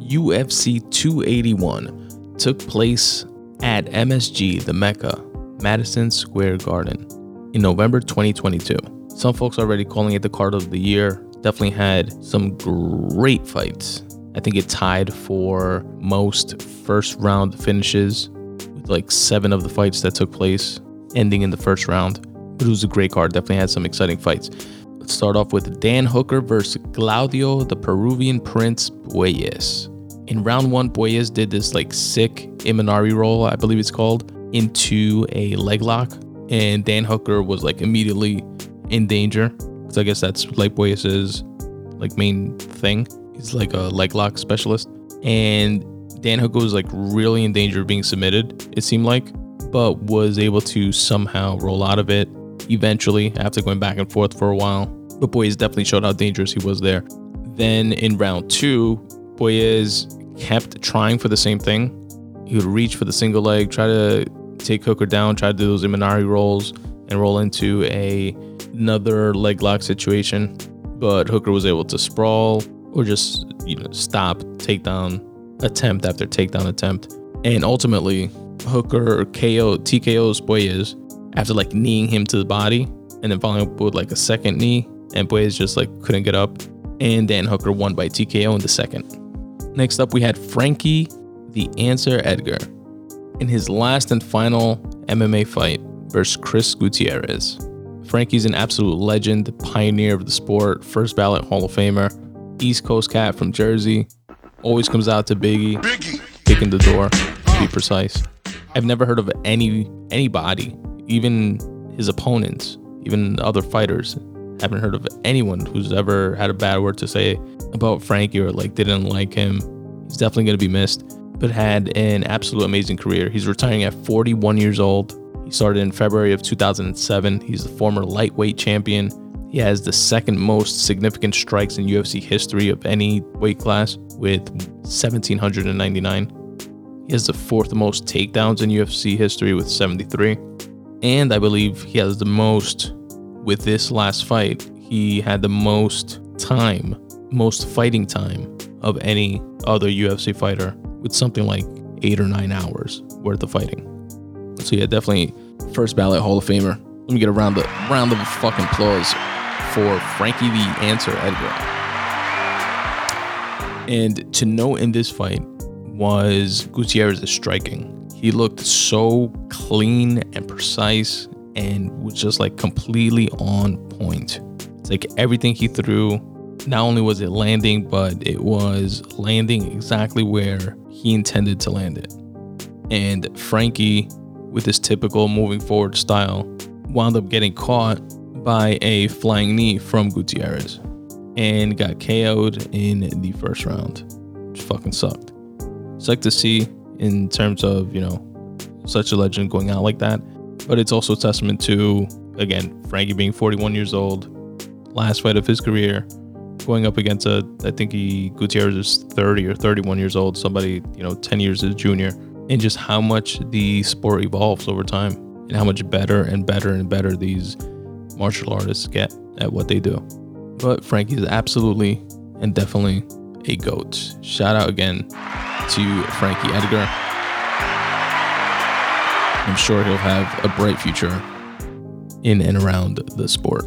UFC 281 took place at MSG, the Mecca, Madison Square Garden, in November 2022. Some folks are already calling it the card of the year. Definitely had some great fights. I think it tied for most first round finishes with like seven of the fights that took place ending in the first round. But it was a great card. Definitely had some exciting fights. Let's start off with Dan Hooker versus Claudio, the Peruvian Prince Puelles. In round one, Puelles did this like sick Imanari roll, I believe it's called, into a leg lock. And Dan Hooker was like immediately in danger. Because I guess that's Puelles' like main thing. He's like a leg lock specialist. And Dan Hooker was like really in danger of being submitted, it seemed like, but was able to somehow roll out of it eventually after going back and forth for a while. But Puelles definitely showed how dangerous he was there. Then in round two, Puelles kept trying for the same thing. He would reach for the single leg, try to take Hooker down, try to do those Imanari rolls and roll into a another leg lock situation. But Hooker was able to sprawl or just you know stop takedown attempt after takedown attempt. And ultimately, Hooker KO TKO's Puelles after like kneeing him to the body and then following up with like a second knee. And Puelles just like couldn't get up. And Dan Hooker won by TKO in the second. Next up, we had Frankie the Answer Edgar in his last and final MMA fight versus Chris Gutierrez. Frankie's an absolute legend, pioneer of the sport, first ballot Hall of Famer, East Coast cat from Jersey, always comes out to Biggie, Biggie. kicking the door, to be precise. I've never heard of any anybody even his opponents, even other fighters, haven't heard of anyone who's ever had a bad word to say about Frankie or like didn't like him. He's definitely going to be missed, but had an absolute amazing career. He's retiring at 41 years old. He started in February of 2007. He's the former lightweight champion. He has the second most significant strikes in UFC history of any weight class with 1,799. He has the fourth most takedowns in UFC history with 73. And I believe he has the most with this last fight. He had the most time, most fighting time of any other UFC fighter with something like eight or nine hours worth of fighting. So yeah, definitely first ballot Hall of Famer. Let me get a round of round of fucking applause for Frankie the Answer Edgar. And to note in this fight was Gutierrez's striking he looked so clean and precise and was just like completely on point. It's like everything he threw, not only was it landing, but it was landing exactly where he intended to land it. And Frankie, with his typical moving forward style, wound up getting caught by a flying knee from Gutierrez and got KO'd in the first round, which fucking sucked. Sucked to see in terms of, you know, such a legend going out like that. but it's also testament to again Frankie being 41 years old, last fight of his career, going up against a I think he Gutierrez is 30 or 31 years old, somebody you know 10 years his junior, and just how much the sport evolves over time and how much better and better and better these martial artists get at what they do. But Frankie is absolutely and definitely a goat. Shout out again to Frankie Edgar. I'm sure he'll have a bright future in and around the sport.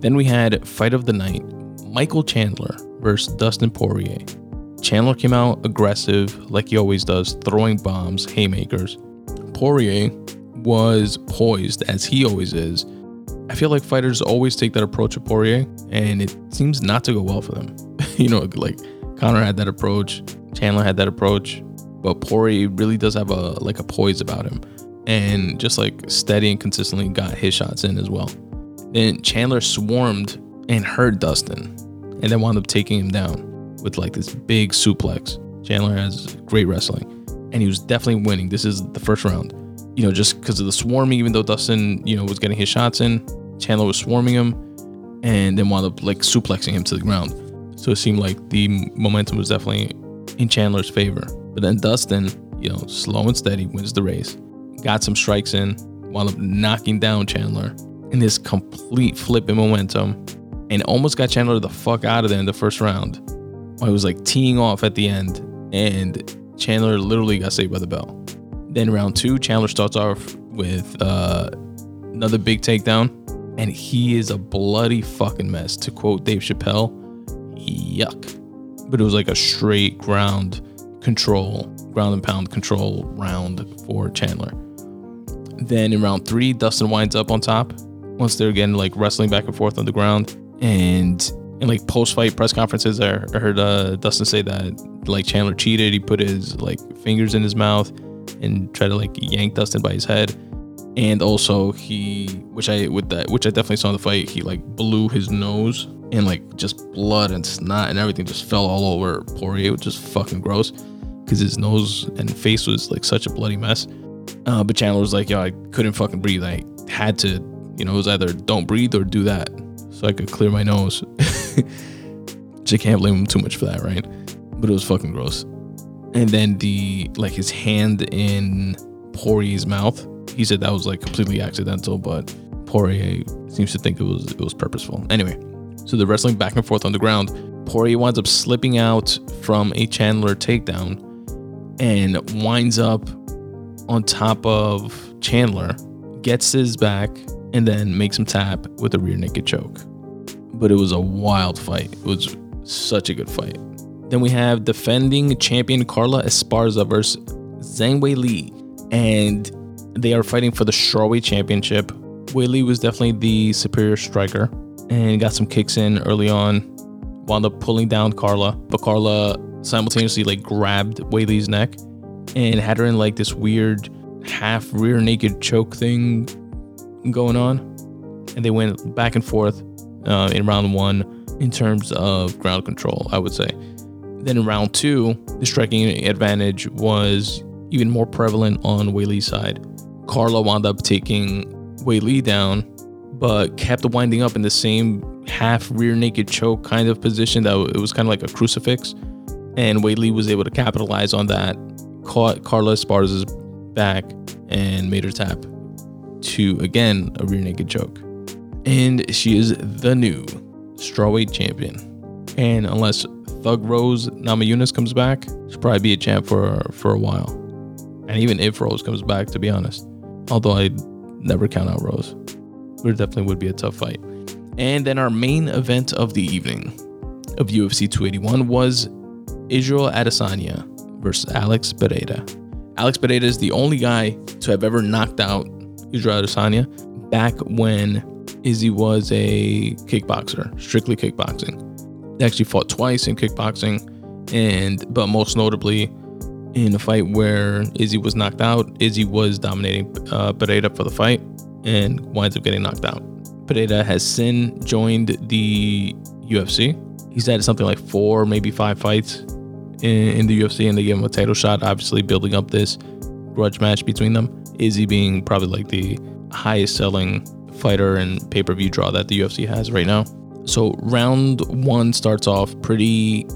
Then we had Fight of the Night Michael Chandler versus Dustin Poirier. Chandler came out aggressive, like he always does, throwing bombs, haymakers. Poirier was poised, as he always is. I feel like fighters always take that approach with Poirier, and it seems not to go well for them. [LAUGHS] you know, like Conor had that approach, Chandler had that approach, but Poirier really does have a like a poise about him, and just like steady and consistently got his shots in as well. Then Chandler swarmed and hurt Dustin, and then wound up taking him down with like this big suplex. Chandler has great wrestling, and he was definitely winning. This is the first round. You know, just because of the swarming, even though Dustin, you know, was getting his shots in, Chandler was swarming him, and then wound up like suplexing him to the ground. So it seemed like the momentum was definitely in Chandler's favor. But then Dustin, you know, slow and steady wins the race. Got some strikes in, wound up knocking down Chandler in this complete flip in momentum and almost got Chandler the fuck out of there in the first round. I was like teeing off at the end, and Chandler literally got saved by the bell. Then round two, Chandler starts off with uh, another big takedown, and he is a bloody fucking mess. To quote Dave Chappelle, yuck. But it was like a straight ground control, ground and pound control round for Chandler. Then in round three, Dustin winds up on top once they're again like wrestling back and forth on the ground and in like post fight press conferences, I, heard uh, Dustin say that like Chandler cheated. He put his like fingers in his mouth and tried to like yank Dustin by his head. And also he, which I with that, which I definitely saw in the fight, he like blew his nose and like just blood and snot and everything just fell all over Poirier, which is fucking gross because his nose and face was like such a bloody mess. Uh, but Chandler was like, yo, I couldn't fucking breathe. I had to, you know, it was either don't breathe or do that so I could clear my nose. [LAUGHS] [LAUGHS] I can't blame him too much for that, right? But it was fucking gross. And then the like his hand in Poirier's mouth. He said that was like completely accidental, but Poirier seems to think it was it was purposeful. Anyway, so they're wrestling back and forth on the ground. Poirier winds up slipping out from a Chandler takedown and winds up on top of Chandler, gets his back, and then makes him tap with a rear naked choke but it was a wild fight. It was such a good fight. Then we have defending champion Carla Esparza versus Zhang Weili, and they are fighting for the strawweight championship. Weili was definitely the superior striker and got some kicks in early on, wound up pulling down Carla, but Carla simultaneously like grabbed Weili's neck and had her in like this weird half rear naked choke thing going on, and they went back and forth uh, in round one in terms of ground control, I would say. Then in round two, the striking advantage was even more prevalent on Li's side. Carla wound up taking Li down, but kept winding up in the same half rear naked choke kind of position that it was kind of like a crucifix. And Li was able to capitalize on that, caught Carla Esparza's back, and made her tap to again a rear naked choke and she is the new strawweight champion. And unless Thug Rose Namajunas comes back, she'll probably be a champ for for a while. And even if Rose comes back, to be honest, although I never count out Rose, it definitely would be a tough fight. And then our main event of the evening of UFC 281 was Israel Adesanya versus Alex Pereira. Alex Pereira is the only guy to have ever knocked out Israel Adesanya back when Izzy was a kickboxer, strictly kickboxing. Actually fought twice in kickboxing, and but most notably in a fight where Izzy was knocked out. Izzy was dominating uh, Pereira for the fight and winds up getting knocked out. Pereira has since joined the UFC. He's had something like four, maybe five fights in, in the UFC, and they gave him a title shot. Obviously, building up this grudge match between them. Izzy being probably like the highest selling fighter and pay per view draw that the UFC has right now. So round one starts off pretty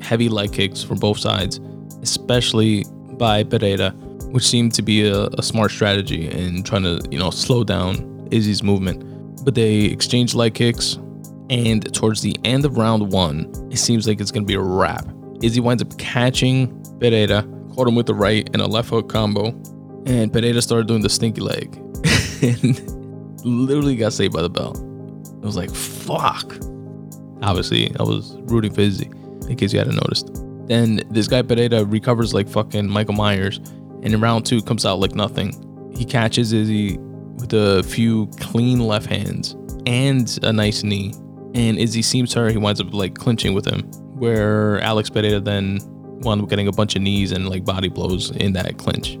heavy leg kicks from both sides, especially by Pereira, which seemed to be a, a smart strategy in trying to, you know, slow down Izzy's movement. But they exchange leg kicks, and towards the end of round one, it seems like it's gonna be a wrap. Izzy winds up catching Pereira, caught him with the right and a left hook combo, and Pereira started doing the stinky leg. [LAUGHS] and literally got saved by the bell. I was like, fuck. Obviously, I was rooting for Izzy, in case you hadn't noticed. Then this guy Pereira recovers like fucking Michael Myers, and in round two comes out like nothing. He catches Izzy with a few clean left hands and a nice knee. And Izzy seems her, he winds up like clinching with him, where Alex Pereira then wound up getting a bunch of knees and like body blows in that clinch.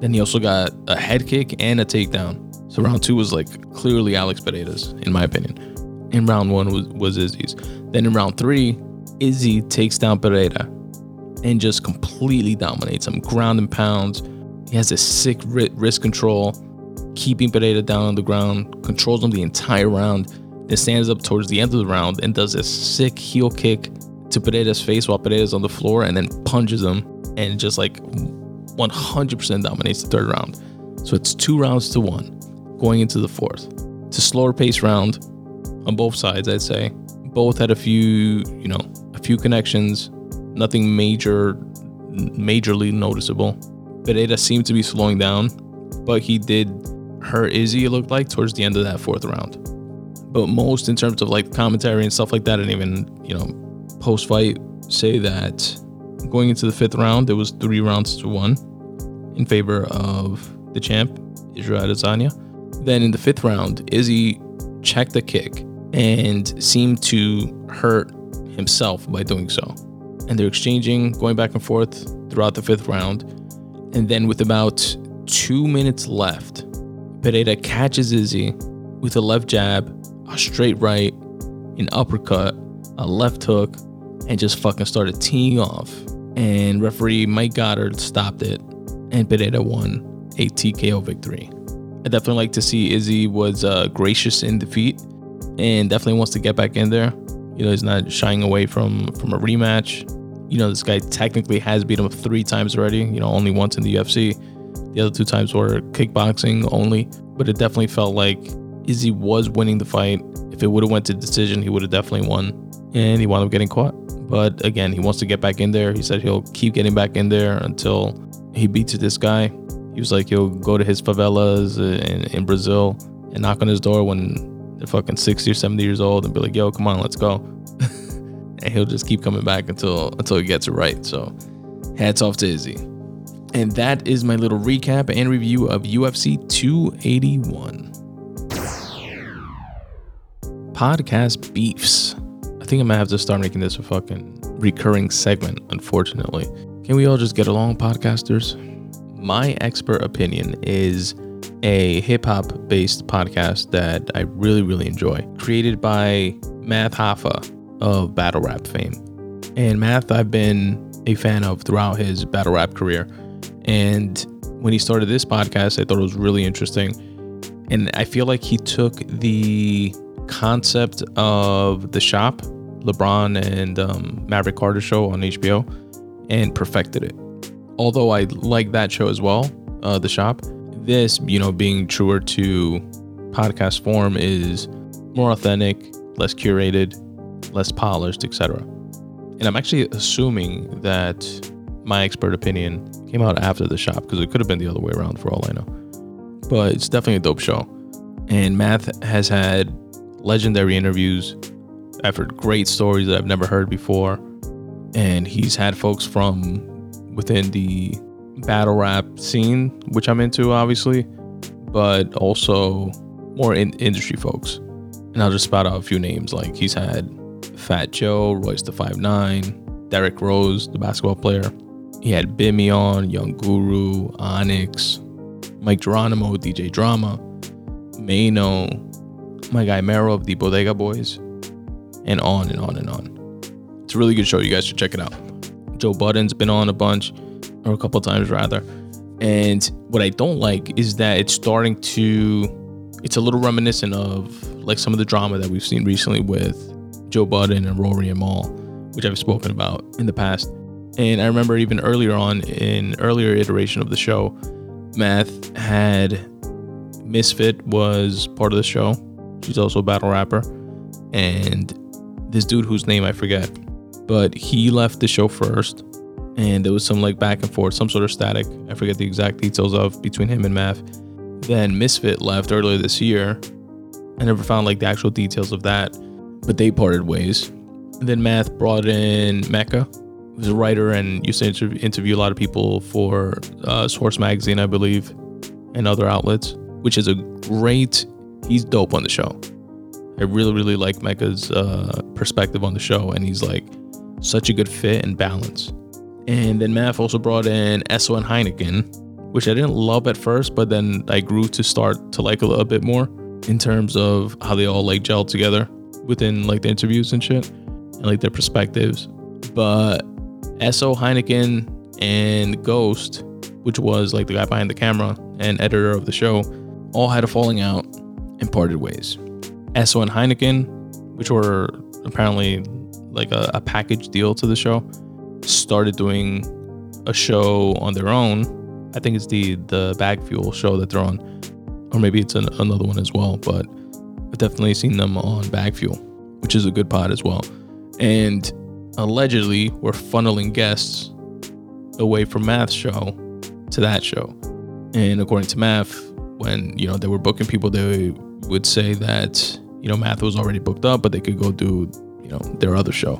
Then he also got a head kick and a takedown. So round two was like clearly Alex Pereira's, in my opinion. In round one was, was Izzy's. Then in round three, Izzy takes down Pereira and just completely dominates him. Ground and pounds. He has a sick wrist control, keeping Pereira down on the ground, controls him the entire round, then stands up towards the end of the round and does a sick heel kick to Pereira's face while Pereira's on the floor and then punches him and just like 100% dominates the third round. So it's two rounds to one going into the fourth. It's a slower pace round on both sides, I'd say. Both had a few, you know, a few connections, nothing major, majorly noticeable. Pereira seemed to be slowing down, but he did hurt Izzy, it looked like, towards the end of that fourth round. But most in terms of like commentary and stuff like that, and even, you know, post fight say that going into the fifth round, it was three rounds to one in favor of the champ, Israel Adesanya. Then in the fifth round, Izzy checked the kick and seemed to hurt himself by doing so. And they're exchanging, going back and forth throughout the fifth round. And then with about two minutes left, Pereira catches Izzy with a left jab, a straight right, an uppercut, a left hook, and just fucking started teeing off. And referee Mike Goddard stopped it, and Pereira won a TKO victory. I definitely like to see Izzy was uh, gracious in defeat, and definitely wants to get back in there. You know, he's not shying away from from a rematch. You know, this guy technically has beat him three times already. You know, only once in the UFC. The other two times were kickboxing only, but it definitely felt like Izzy was winning the fight. If it would have went to decision, he would have definitely won, and he wound up getting caught. But again, he wants to get back in there. He said he'll keep getting back in there until he beats this guy. He was like, he'll go to his favelas in, in Brazil and knock on his door when they're fucking 60 or 70 years old and be like, yo, come on, let's go. [LAUGHS] and he'll just keep coming back until until he gets it right. So hats off to Izzy. And that is my little recap and review of UFC 281. Podcast beefs. I think I might have to start making this a fucking recurring segment, unfortunately. Can we all just get along, podcasters? My expert opinion is a hip hop based podcast that I really, really enjoy, created by Math Hoffa of battle rap fame. And Math, I've been a fan of throughout his battle rap career. And when he started this podcast, I thought it was really interesting. And I feel like he took the concept of the shop LeBron and um, Maverick Carter show on HBO and perfected it. Although I like that show as well, uh, The Shop, this, you know, being truer to podcast form is more authentic, less curated, less polished, etc. And I'm actually assuming that my expert opinion came out after The Shop because it could have been the other way around for all I know. But it's definitely a dope show. And Math has had legendary interviews I've heard great stories that I've never heard before. And he's had folks from within the battle rap scene, which I'm into, obviously, but also more in industry folks. And I'll just spout out a few names. Like he's had Fat Joe, Royce the Five Nine, Derrick Rose, the basketball player. He had Bimmy on, Young Guru, Onyx, Mike Geronimo, DJ Drama, Mano, my guy Mero of the Bodega Boys, and on and on and on. It's a really good show. You guys should check it out. Joe Budden's been on a bunch, or a couple times rather. And what I don't like is that it's starting to it's a little reminiscent of like some of the drama that we've seen recently with Joe Budden and Rory and Mal, which I've spoken about in the past. And I remember even earlier on in earlier iteration of the show, Math had Misfit was part of the show. She's also a battle rapper. And this dude whose name I forget, but he left the show first. And there was some like back and forth, some sort of static. I forget the exact details of between him and Math. Then Misfit left earlier this year. I never found like the actual details of that, but they parted ways. And then Math brought in Mecca, who's a writer and used to interview, a lot of people for uh, Source Magazine, I believe, and other outlets, which is a great. He's dope on the show. I really, really like Mecca's uh, perspective on the show, and he's like such a good fit and balance. And then Math also brought in Esso and Heineken, which I didn't love at first, but then I grew to start to like a little bit more in terms of how they all like gel together within like the interviews and shit and like their perspectives. But Esso Heineken and Ghost, which was like the guy behind the camera and editor of the show, all had a falling out and parted ways. Esso and Heineken, which were apparently like a, a package deal to the show, started doing a show on their own I think it's the the bag fuel show that they're on, or maybe it's an, another one as well. But I've definitely seen them on bag fuel, which is a good pod as well. And allegedly, we're funneling guests away from Math's show to that show. And according to Math, when you know they were booking people, they would say that you know Math was already booked up, but they could go do you know their other show.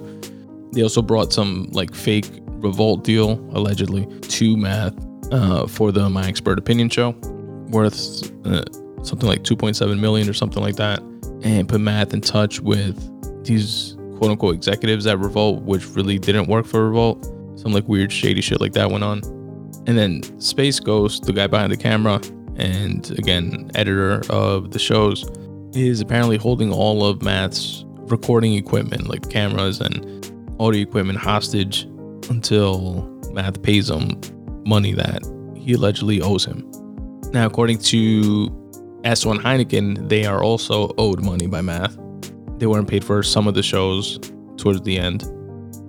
They also brought some like fake revolt deal allegedly to Math uh, for the My Expert Opinion show, worth uh, something like 2.7 million or something like that, and put Math in touch with these quote unquote executives at Revolt, which really didn't work for Revolt. Some like weird shady shit like that went on. And then Space Ghost, the guy behind the camera, and again, editor of the shows, is apparently holding all of Math's recording equipment, like cameras and audio equipment, hostage until Math pays him money that he allegedly owes him. Now, according to S1 Heineken, they are also owed money by Math. They weren't paid for some of the shows towards the end.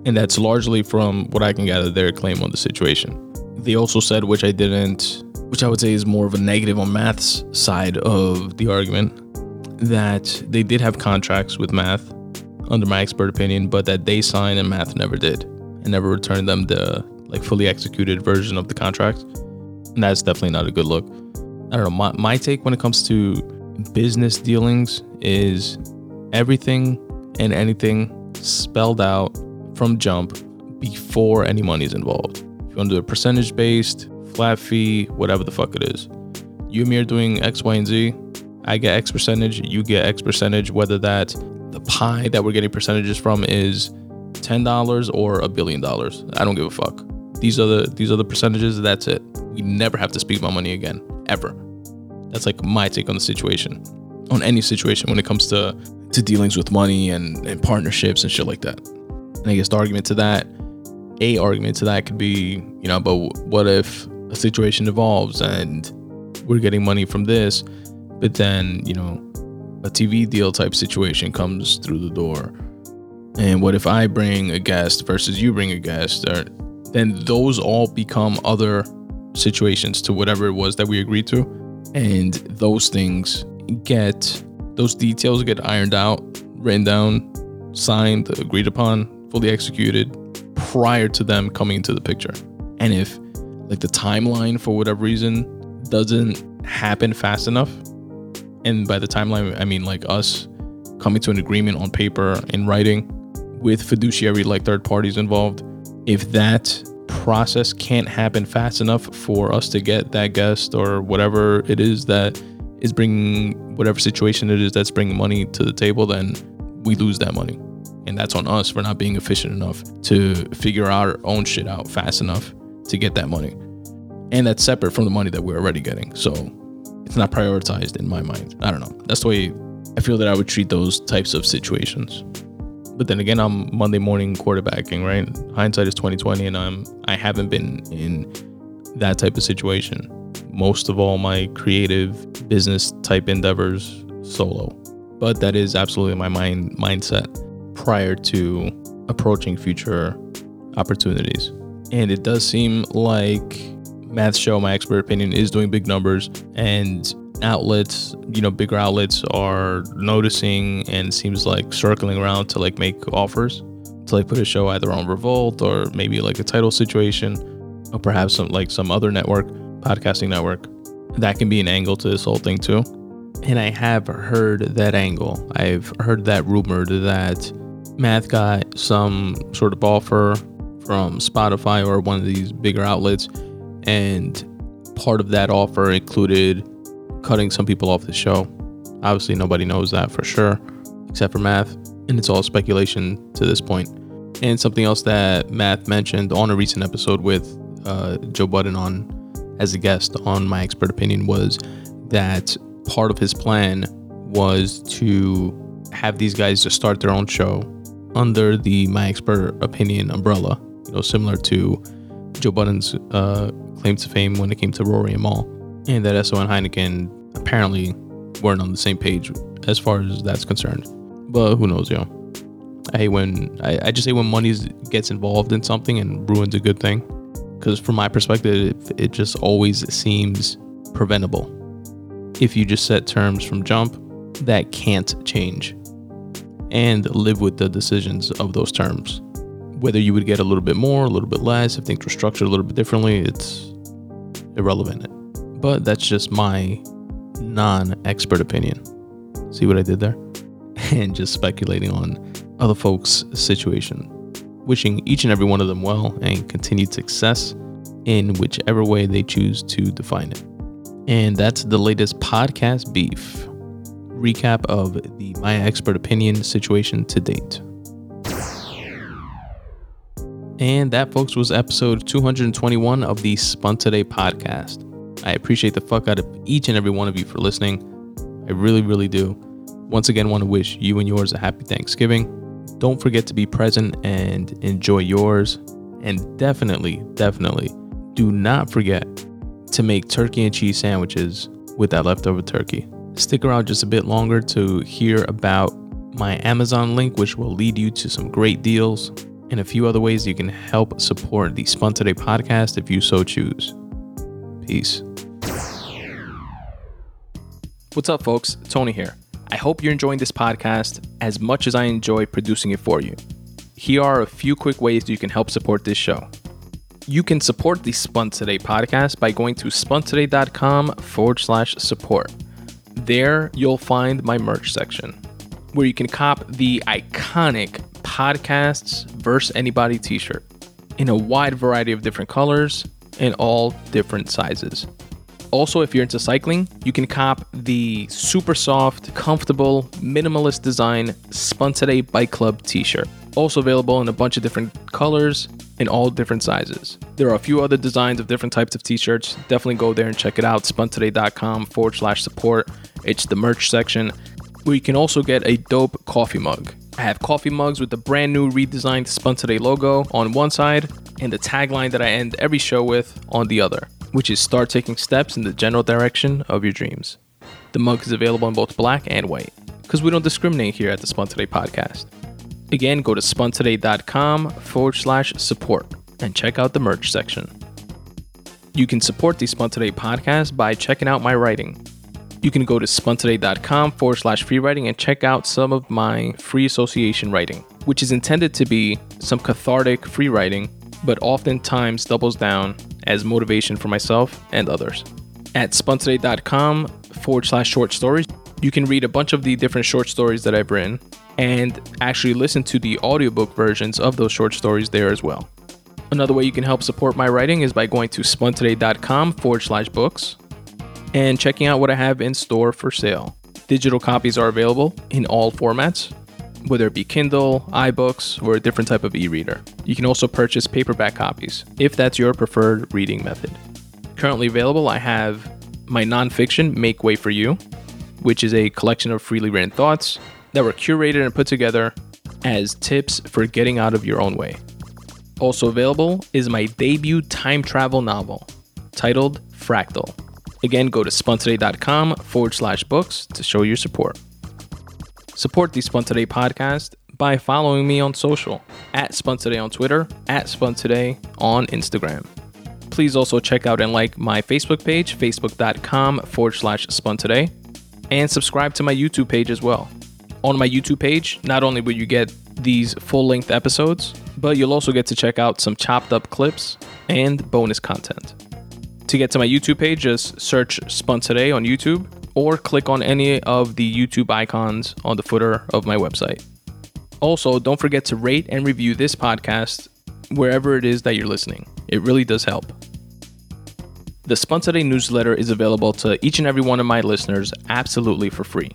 And that's largely from what I can gather their claim on the situation. They also said, which I didn't, which I would say is more of a negative on Math's side of the argument, that they did have contracts with Math, under my expert opinion, but that they signed and Math never did and never returned them the like fully executed version of the contract. And that's definitely not a good look. I don't know. My, my take when it comes to business dealings is everything and anything spelled out from jump before any money is involved. If you want to do a percentage based, flat fee, whatever the fuck it is, you and me are doing X, Y, and Z. I get X percentage, you get X percentage, whether that the pie that we're getting percentages from is $10 or a billion dollars. I don't give a fuck these are the these are the percentages. That's it. We never have to speak about money again, ever. That's like my take on the situation, on any situation when it comes to to dealings with money and, and partnerships and shit like that. And I guess the argument to that, a argument to that could be, you know, but what if a situation evolves and we're getting money from this, but then you know a TV deal type situation comes through the door. And what if I bring a guest versus you bring a guest? Or then those all become other situations to whatever it was that we agreed to. And those things get, those details get ironed out, written down, signed, agreed upon, fully executed prior to them coming into the picture. And if like the timeline for whatever reason doesn't happen fast enough, and by the timeline, I mean like us coming to an agreement on paper in writing with fiduciary like third parties involved, if that process can't happen fast enough for us to get that guest or whatever it is that is bringing whatever situation it is that's bringing money to the table, then we lose that money. And that's on us for not being efficient enough to figure our own shit out fast enough to get that money. And that's separate from the money that we're already getting. So it's not prioritized in my mind. I don't know. That's the way I feel that I would treat those types of situations. But then again, I'm Monday morning quarterbacking, right? Hindsight is 2020, and I'm I haven't been in that type of situation most of all my creative business type endeavors solo. But that is absolutely my mind mindset prior to approaching future opportunities. And it does seem like Math Show, my expert opinion, is doing big numbers and outlets, you know, bigger outlets are noticing and seems like circling around to like make offers to like put a show either on Revolt or maybe like a title situation or perhaps some like some other network, podcasting network. That can be an angle to this whole thing too. And I have heard that angle. I've heard that rumored that Math got some sort of offer from Spotify or one of these bigger outlets, and part of that offer included cutting some people off the show. Obviously, nobody knows that for sure, except for Math, and it's all speculation to this point. And something else that Math mentioned on a recent episode with uh, Joe Budden on as a guest on my expert opinion was that part of his plan was to have these guys just start their own show under the my expert opinion umbrella you know similar to joe budden's uh, claim to fame when it came to rory and mal and that esso and heineken apparently weren't on the same page as far as that's concerned. But who knows yo i hate when i, I just hate when money gets involved in something and ruins a good thing. Because from my perspective it, it just always seems preventable. If you just set terms from jump that can't change. And live with the decisions of those terms. Whether you would get a little bit more, a little bit less, if things were structured a little bit differently, it's irrelevant. But that's just my non expert opinion. See what I did there? [LAUGHS] And just speculating on other folks' situation. Wishing each and every one of them well and continued success in whichever way they choose to define it. And that's the latest podcast beef recap of the My Expert Opinion situation to date. And that, folks, was episode 221 of the Spun Today podcast. I appreciate the fuck out of each and every one of you for listening. I really, really do. Once again, want to wish you and yours a happy Thanksgiving. Don't forget to be present and enjoy yours. And definitely, definitely do not forget to make turkey and cheese sandwiches with that leftover turkey. Stick around just a bit longer to hear about my Amazon link, which will lead you to some great deals and a few other ways you can help support the Spun Today podcast if you so choose. Peace. What's up, folks? Tony here. I hope you're enjoying this podcast as much as I enjoy producing it for you. Here are a few quick ways you can help support this show. You can support the Spun Today podcast by going to spuntoday.com forward slash support. There, you'll find my merch section where you can cop the iconic Podcasts versus Anybody t shirt in a wide variety of different colors and all different sizes. Also, if you're into cycling, you can cop the super soft, comfortable, minimalist design Spun Today Bike Club t shirt. Also available in a bunch of different colors in all different sizes. There are a few other designs of different types of t-shirts. Definitely go there and check it out. Spuntoday.com forward slash support. It's the merch section where you can also get a dope coffee mug. I have coffee mugs with the brand new redesigned Spun Today logo on one side and the tagline that I end every show with on the other, which is start taking steps in the general direction of your dreams. The mug is available in both black and white because we don't discriminate here at the Spun Today podcast. Again, go to spuntoday.com forward slash support and check out the merch section. You can support the Spun Today podcast by checking out my writing. You can go to spuntoday.com forward slash free writing and check out some of my free association writing, which is intended to be some cathartic free writing, but oftentimes doubles down as motivation for myself and others. At spuntoday.com forward slash short stories, you can read a bunch of the different short stories that I've written and actually listen to the audiobook versions of those short stories there as well. Another way you can help support my writing is by going to spuntoday.com forward slash books and checking out what I have in store for sale. Digital copies are available in all formats, whether it be Kindle, iBooks, or a different type of e reader. You can also purchase paperback copies if that's your preferred reading method. Currently available, I have my nonfiction, Make Way for You, which is a collection of freely written thoughts that were curated and put together as tips for getting out of your own way. Also available is my debut time travel novel titled Fractal. Again, go to spuntoday.com forward slash books to show your support. Support the Spun Today podcast by following me on social at Spun Today on Twitter, at Spun Today on Instagram. Please also check out and like my Facebook page, facebook.com forward slash Spun Today, and subscribe to my YouTube page as well. On my YouTube page, not only will you get these full length episodes, but you'll also get to check out some chopped up clips and bonus content. To get to my YouTube page, just search Today on YouTube or click on any of the YouTube icons on the footer of my website. Also, don't forget to rate and review this podcast wherever it is that you're listening. It really does help. The Today newsletter is available to each and every one of my listeners absolutely for free.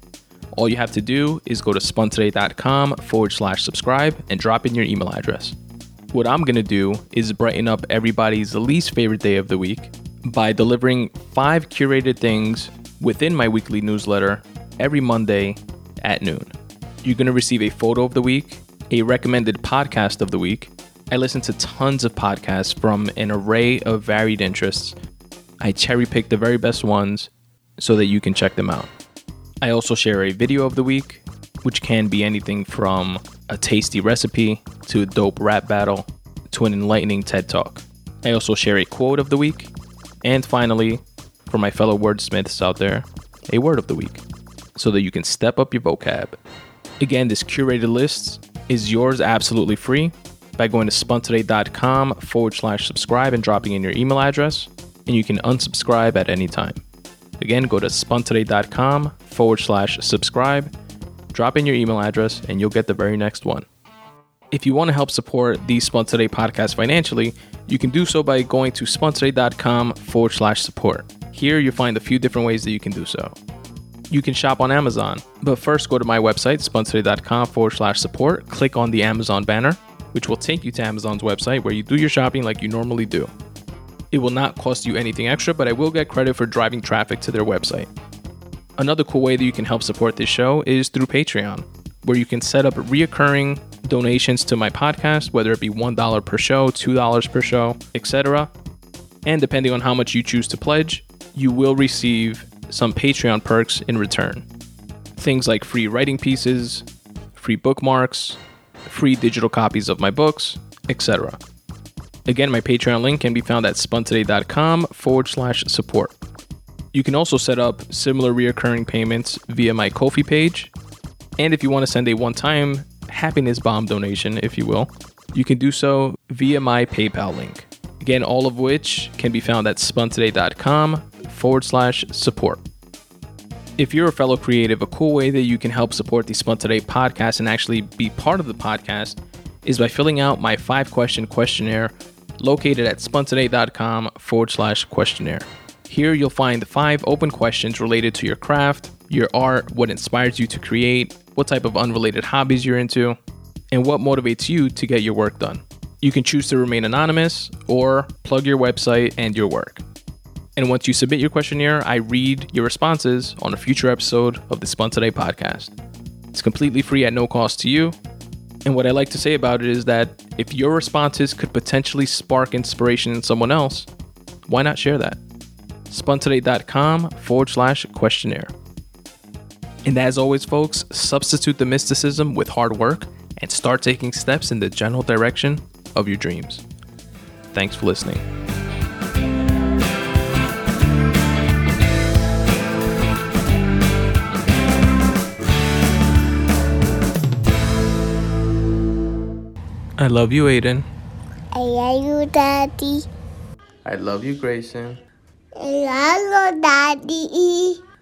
All you have to do is go to spuntoday.com forward slash subscribe and drop in your email address. What I'm going to do is brighten up everybody's least favorite day of the week by delivering five curated things within my weekly newsletter every Monday at noon. You're going to receive a photo of the week, a recommended podcast of the week. I listen to tons of podcasts from an array of varied interests. I cherry pick the very best ones so that you can check them out. I also share a video of the week, which can be anything from a tasty recipe to a dope rap battle to an enlightening TED talk. I also share a quote of the week and finally, for my fellow wordsmiths out there, a word of the week so that you can step up your vocab. Again, this curated list is yours absolutely free by going to spuntoday.com forward slash subscribe and dropping in your email address, and you can unsubscribe at any time. Again, go to spuntoday.com forward slash subscribe, drop in your email address, and you'll get the very next one. If you want to help support the Spun Today podcast financially, you can do so by going to spuntoday.com forward slash support. Here you'll find a few different ways that you can do so. You can shop on Amazon, but first go to my website, spuntoday.com forward slash support, click on the Amazon banner, which will take you to Amazon's website where you do your shopping like you normally do. It will not cost you anything extra, but I will get credit for driving traffic to their website. Another cool way that you can help support this show is through Patreon, where you can set up reoccurring donations to my podcast, whether it be $1 per show, $2 per show, etc. And depending on how much you choose to pledge, you will receive some Patreon perks in return. Things like free writing pieces, free bookmarks, free digital copies of my books, etc. Again, my Patreon link can be found at spuntoday.com forward slash support. You can also set up similar reoccurring payments via my Ko-fi page. And if you want to send a one time happiness bomb donation, if you will, you can do so via my PayPal link. Again, all of which can be found at spuntoday.com forward slash support. If you're a fellow creative, a cool way that you can help support the Spun Today podcast and actually be part of the podcast is by filling out my five question questionnaire located at spuntoday.com forward slash questionnaire. Here you'll find five open questions related to your craft, your art, what inspires you to create, what type of unrelated hobbies you're into, and what motivates you to get your work done. You can choose to remain anonymous or plug your website and your work. And once you submit your questionnaire, I read your responses on a future episode of the Spun Today podcast. It's completely free at no cost to you. And what I like to say about it is that if your responses could potentially spark inspiration in someone else, why not share that? spuntoday.com forward slash questionnaire. And as always, folks, substitute the mysticism with hard work and start taking steps in the general direction of your dreams. Thanks for listening. I love you, Aiden. I love you, Daddy. I love you, Grayson. I love you, Daddy.